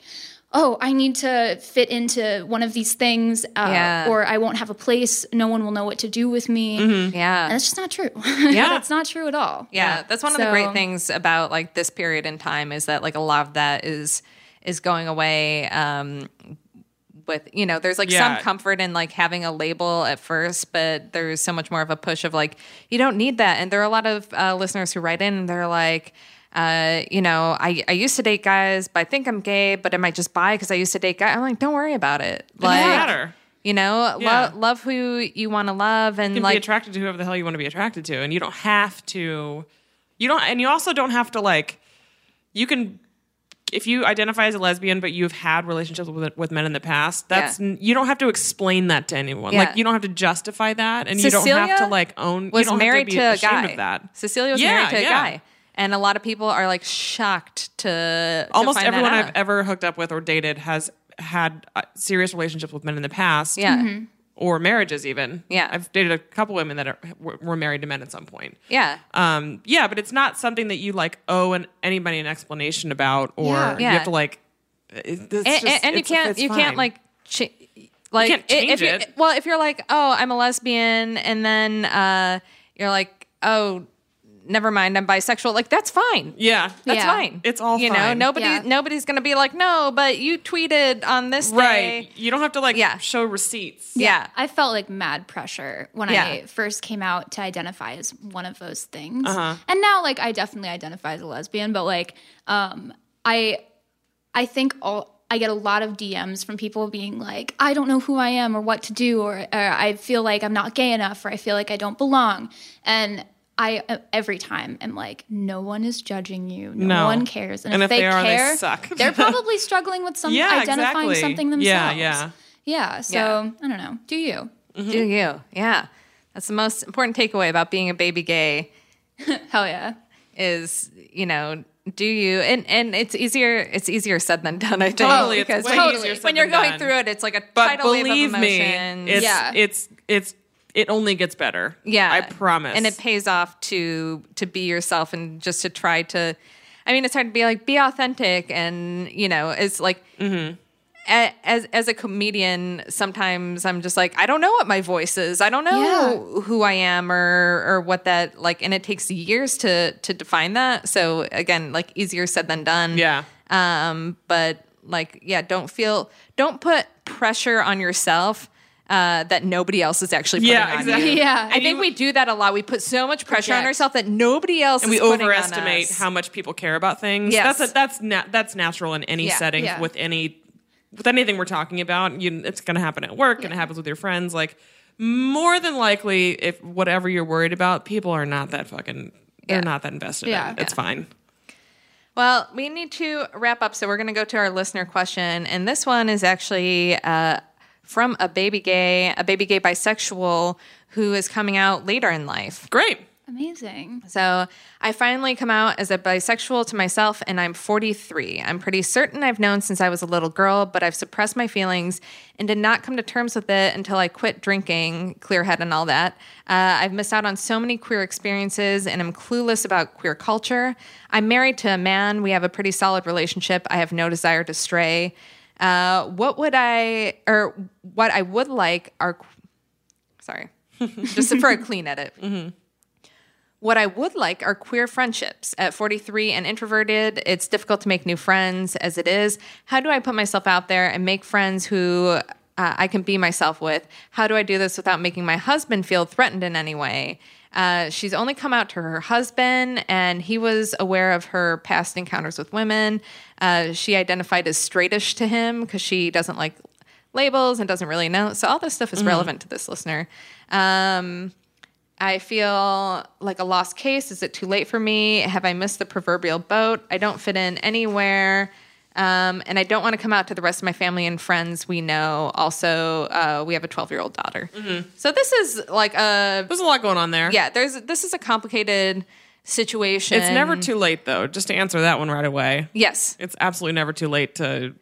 Oh, I need to fit into one of these things, uh, Yeah. or I won't have a place. No one will know what to do with me. yeah. And it's just not true. *laughs* Yeah. that's not true at all. Yeah, that's one of the great things about like this period in time is that like a lot of that is is going away. Um, with you know, there's like Yeah. some comfort in like having a label at first, but there's so much more of a push of like you don't need that. And there are a lot of uh, listeners who write in and they're like. Uh, you know, I, I used to date guys, but I think I'm gay, but am I just bi because I used to date guys? I'm like, don't worry about it. Like, matter. You know, Yeah. love love who you want to love, and like be attracted to whoever the hell you want to be attracted to, and you don't have to. You don't, and you also don't have to like. You can, if you identify as a lesbian, but you've had relationships with with men in the past. That's Yeah. you don't have to explain that to anyone. Yeah. Like you don't have to justify that, and you don't have to like own. was you don't married have to, to, a ashamed guy. Of that. Cecilia was Yeah, married to a yeah. guy, and a lot of people are like shocked to to Almost find that everyone out. I've ever hooked up with or dated has had uh, serious relationships with men in the past. Yeah, Or marriages, even. Yeah. I've dated a couple women that are, were married to men at some point. yeah, Um, yeah, but it's not something that you like owe an, anybody an explanation about, or Yeah. you have to like. It, it's and, just- and- and you can't you can't like. Ch- like can't i- if change you're- it. Well, if you're like, oh, I'm a lesbian, and then uh, you're like, oh, never mind, I'm bisexual. Like that's fine. yeah, That's Yeah. fine. It's all you know. Nobody Yeah. nobody's gonna be like, no, but you tweeted on this day. right. You don't have to like Yeah. show receipts. Yeah. I felt like mad pressure when Yeah. I first came out to identify as one of those things. Uh-huh. And now like I definitely identify as a lesbian, but like um I I think all I get a lot of DMs from people being like, I don't know who I am or what to do, or, or I feel like I'm not gay enough, or I feel like I don't belong. And I uh, every time am like, no one is judging you, no, No. one cares, and, And if, if they, they are, they care, suck. they're *laughs* probably struggling with some Yeah, identifying exactly. something Yeah, themselves. yeah. yeah. Yeah. So Yeah. I don't know. Do you? Mm-hmm. Do you? Yeah. That's the most important takeaway about being a baby gay. *laughs* Hell yeah. is you know do you and and it's easier it's easier said than done i think Totally, it's because way when, easier said when you're than going done. through it it's like a But tidal wave of believe me, emotions it's Yeah. it's it's it only gets better. yeah I promise. and it pays off to to be yourself and just to try to i mean it's hard to be like be authentic and you know it's like Mm-hmm. a- as as a comedian sometimes i'm just like i don't know what my voice is i don't know who i am or or what that like and it takes years to to define that so again like easier said than done Yeah. um but like yeah don't feel don't put pressure on yourself uh, that nobody else is actually putting Yeah, on exactly. you. Yeah. I think we do that a lot. We put so much pressure on ourselves that nobody else and we is putting on overestimate us. how much people care about things. Yes. That's a, that's na- that's natural in any Yeah. setting Yeah. with any with anything we're talking about. You, it's going to happen at work and it happens with your friends. Like more than likely, if whatever you're worried about, people are not that fucking. They're Yeah. not that invested. Yeah. in. It's fine. Well, we need to wrap up, so we're going to go to our listener question, and this one is actually uh, from a baby gay, a baby gay bisexual who is coming out later in life. Great. Amazing. So I finally come out as a bisexual to myself, and I'm 43. I'm pretty certain I've known since I was a little girl, but I've suppressed my feelings and did not come to terms with it until I quit drinking, clear head, and all that. Uh, I've missed out on so many queer experiences, and I'm clueless about queer culture. I'm married to a man. We have a pretty solid relationship. I have no desire to stray. Uh, what would I, or what I would like are, sorry, *laughs* just for a clean edit. *laughs* What I would like are queer friendships. At 43 and introverted, it's difficult to make new friends as it is. How do I put myself out there and make friends who uh, I can be myself with? How do I do this without making my husband feel threatened in any way? Uh, she's only come out to her husband, and he was aware of her past encounters with women. Uh, she identified as straightish to him because she doesn't like labels and doesn't really know. So all this stuff is relevant to this listener. Um, I feel like a lost case. Is it too late for me? Have I missed the proverbial boat? I don't fit in anywhere. Um, and I don't want to come out to the rest of my family and friends we know. Also, uh, we have a 12 year old daughter. So this is like a, There's a lot going on there. yeah, there's, this is a complicated situation. It's never too late though. Just to answer that one right away. Yes. It's absolutely never too late to.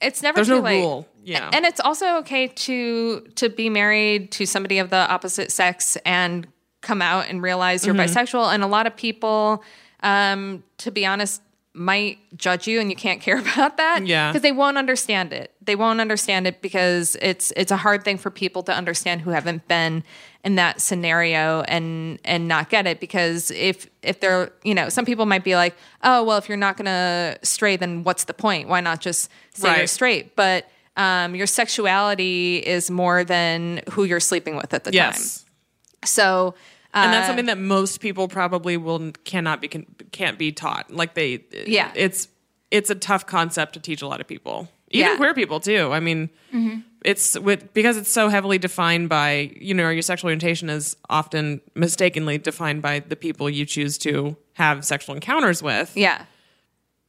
It's never There's too no late. rule. Yeah. And it's also okay to to be married to somebody of the opposite sex and come out and realize you're Mm-hmm. bisexual. And a lot of people, um, to be honest, might judge you and you can't care *laughs* about that. Yeah. Because they won't understand it. They won't understand it because it's it's a hard thing for people to understand who haven't been in that scenario and and not get it because if if they're you know some people might be like oh well if you're not gonna stray then what's the point why not just say you're straight but um, your sexuality is more than who you're sleeping with at the yes. time so and that's uh, something that most people probably will cannot be can, can't be taught. Like they, Yeah. it's it's a tough concept to teach a lot of people, even Yeah. queer people too. I mean, mm-hmm. it's with because it's so heavily defined by you know your sexual orientation is often mistakenly defined by the people you choose to have sexual encounters with. yeah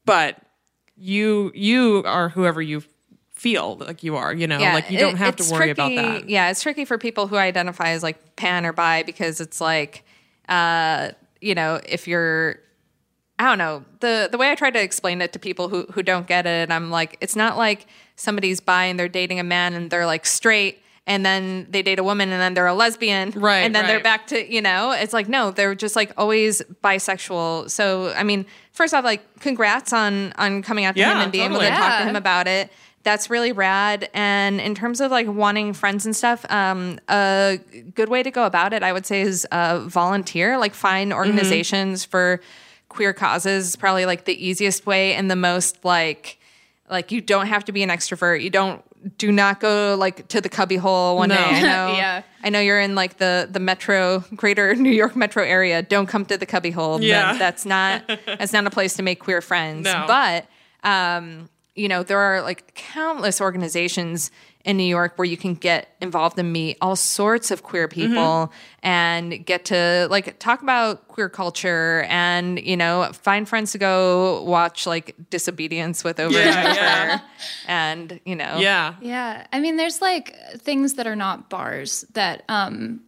but you you are whoever you feel like you are. You know, yeah, like you don't it- have to worry tricky- about that. Yeah, it's tricky for people who identify as like pan or bi because it's like, uh, you know, if you're, I don't know the the way I try to explain it to people who who don't get it, I'm like, it's not like somebody's bi and they're dating a man and they're like straight. And then they date a woman, and then they're a lesbian, Right, And then they're back to you know, it's like no, they're just like always bisexual. So I mean, first off, like congrats on on coming out to him and being able totally. to talk to Yeah. him about it. That's really rad. And in terms of like wanting friends and stuff, um, a good way to go about it, I would say, is uh, volunteer. Like find organizations for queer causes. is Probably like the easiest way and the most like like you don't have to be an extrovert. You don't do not go like to the cubbyhole one No. day. I *laughs* know. Yeah. I know you're in like the the metro, greater *laughs* New York metro area. Don't come to the cubbyhole. Yeah. That- that's not *laughs* that's not a place to make queer friends. No. But um, you know, there are like countless organizations in New York where you can get involved and meet all sorts of queer Mm-hmm. people and get to like talk about queer culture and you know find friends to go watch like disobedience with over Yeah, and over yeah. and you know Yeah. Yeah. I mean, there's like things that are not bars that um,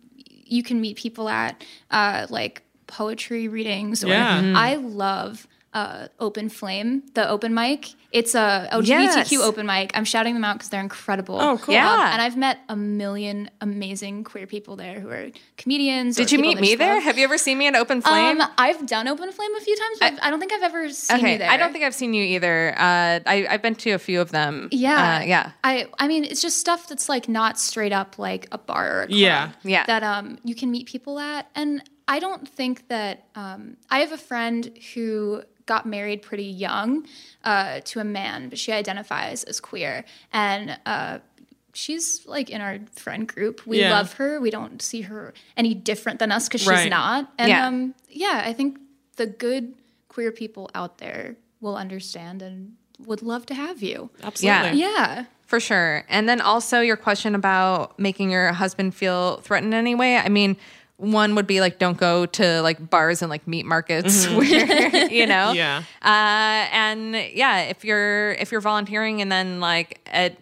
you can meet people at, uh, like poetry readings. Or Yeah. Mhm. I love uh, Open Flame, the open mic. It's a LGBTQ Yes. open mic. I'm shouting them out because they're incredible. Oh, cool. Yeah. Um, and I've met a million amazing queer people there who are comedians. Did you meet me there? love- Have you ever seen me at Open Flame? Um, I've done Open Flame a few times, but I, I don't think I've ever seen okay, you there. I don't think I've seen you either. Uh, I, I've been to a few of them. Yeah, Uh, yeah. I I mean, it's just stuff that's like not straight up like a bar or a club. Yeah. Yeah. That um you can meet people at, and I don't think that um I have a friend who got married pretty young uh, to a man, but she identifies as queer, and uh, she's like in our friend group. We Yeah. love her. We don't see her any different than us because she's not. And Yeah. um, yeah, I think the good queer people out there will understand and would love to have you. Absolutely. Yeah. For sure. And then also your question about making your husband feel threatened in any way. I mean, one would be like don't go to like bars and like meat markets where *laughs* you know. Yeah. Uh and yeah, if you're if you're volunteering and then like at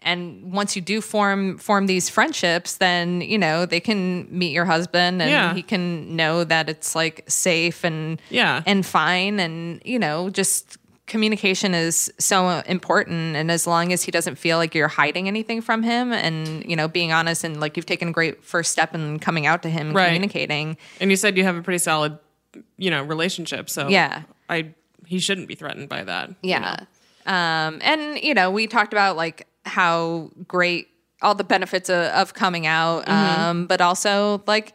and once you do form form these friendships, then you know they can meet your husband and Yeah. he can know that it's like safe and Yeah. and fine and you know just communication is so important and as long as he doesn't feel like you're hiding anything from him and you know being honest and like you've taken a great first step in coming out to him and Right. communicating And you said you have a pretty solid, you know, relationship. So Yeah. I he shouldn't be threatened by that. yeah um and you know we talked about like how great all the benefits of, of coming out um but also like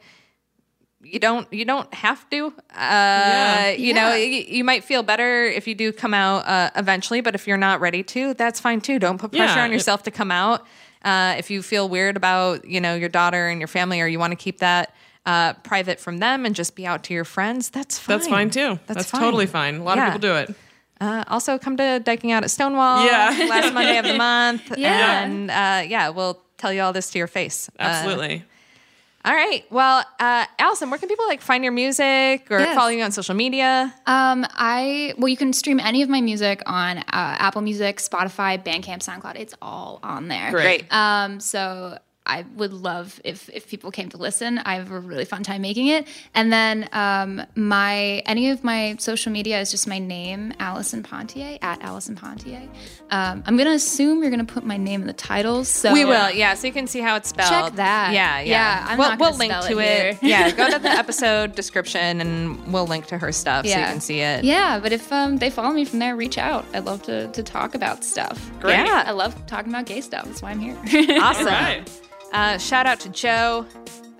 you don't you don't have to uh you know you, you might feel better if you do come out uh, eventually but if you're not ready to that's fine too don't put pressure Yeah, on it- yourself to come out uh if you feel weird about you know your daughter and your family or you want to keep that uh private from them and just be out to your friends that's fine That's fine too. That's, fine. totally fine. A lot Yeah. of people do it. uh, also, come to Dyking Out at Stonewall Yeah. last Monday of the *laughs* month. Yeah. And uh, yeah, we'll tell you all this to your face. Uh, Absolutely. All right. Well, uh, Allison, where can people like find your music or Yes. follow you on social media? Um, I well, you can stream any of my music on uh, Apple Music, Spotify, Bandcamp, SoundCloud. It's all on there. Great. Um, so I would love if if people came to listen. I have a really fun time making it. And then um, my any of my social media is just my name, Allison Ponthier at Allison Ponthier. Um, I'm gonna assume you're gonna put my name in the titles. So we will, yeah, so you can see how it's spelled. Check that. Yeah, yeah. Yeah, I'm we'll, not gonna we'll link spell to it it. here. yeah, go to the *laughs* episode description and we'll link to her stuff so you can see it. Yeah, but if um, they follow me from there, reach out. I'd love to, to talk about stuff. Great. Yeah. I love talking about gay stuff. That's why I'm here. Awesome. Uh, shout out to Joe.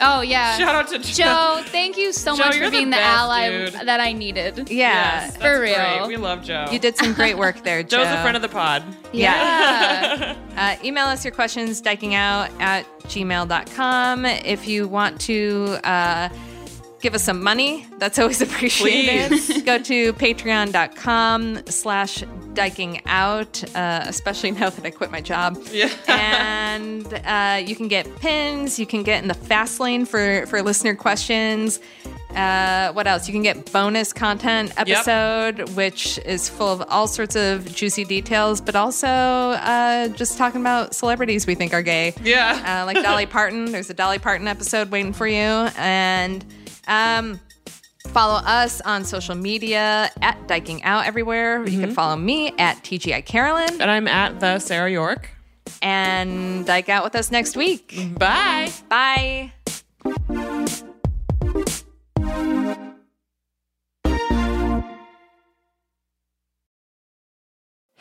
oh yeah. Shout out to Joe. Joe Thank you so Joe, much for being the, best, ally dude. that I needed. Yeah. Yes, For real. great. We love Joe. You did some great work there, *laughs* Joe. Joe's a friend of the pod. Yeah. *laughs* Uh, email us your questions, dykingout at gmail.com. If you want to uh, give us some money, that's always *laughs* appreciated. *laughs* Go to patreon.com slash dyking out, uh, especially now that I quit my job. Yeah. *laughs* and uh, you can get pins. You can get in the fast lane for, for listener questions. Uh, what else? You can get bonus content episode, which is full of all sorts of juicy details, but also uh, just talking about celebrities we think are gay. Yeah. Uh, like Dolly Parton. There's a Dolly Parton episode waiting for you. And um, follow us on social media at Dyking Out everywhere. You can follow me at TGI Carolyn And I'm at the Sarah York. and Dyke Out with us next week. Bye. Bye.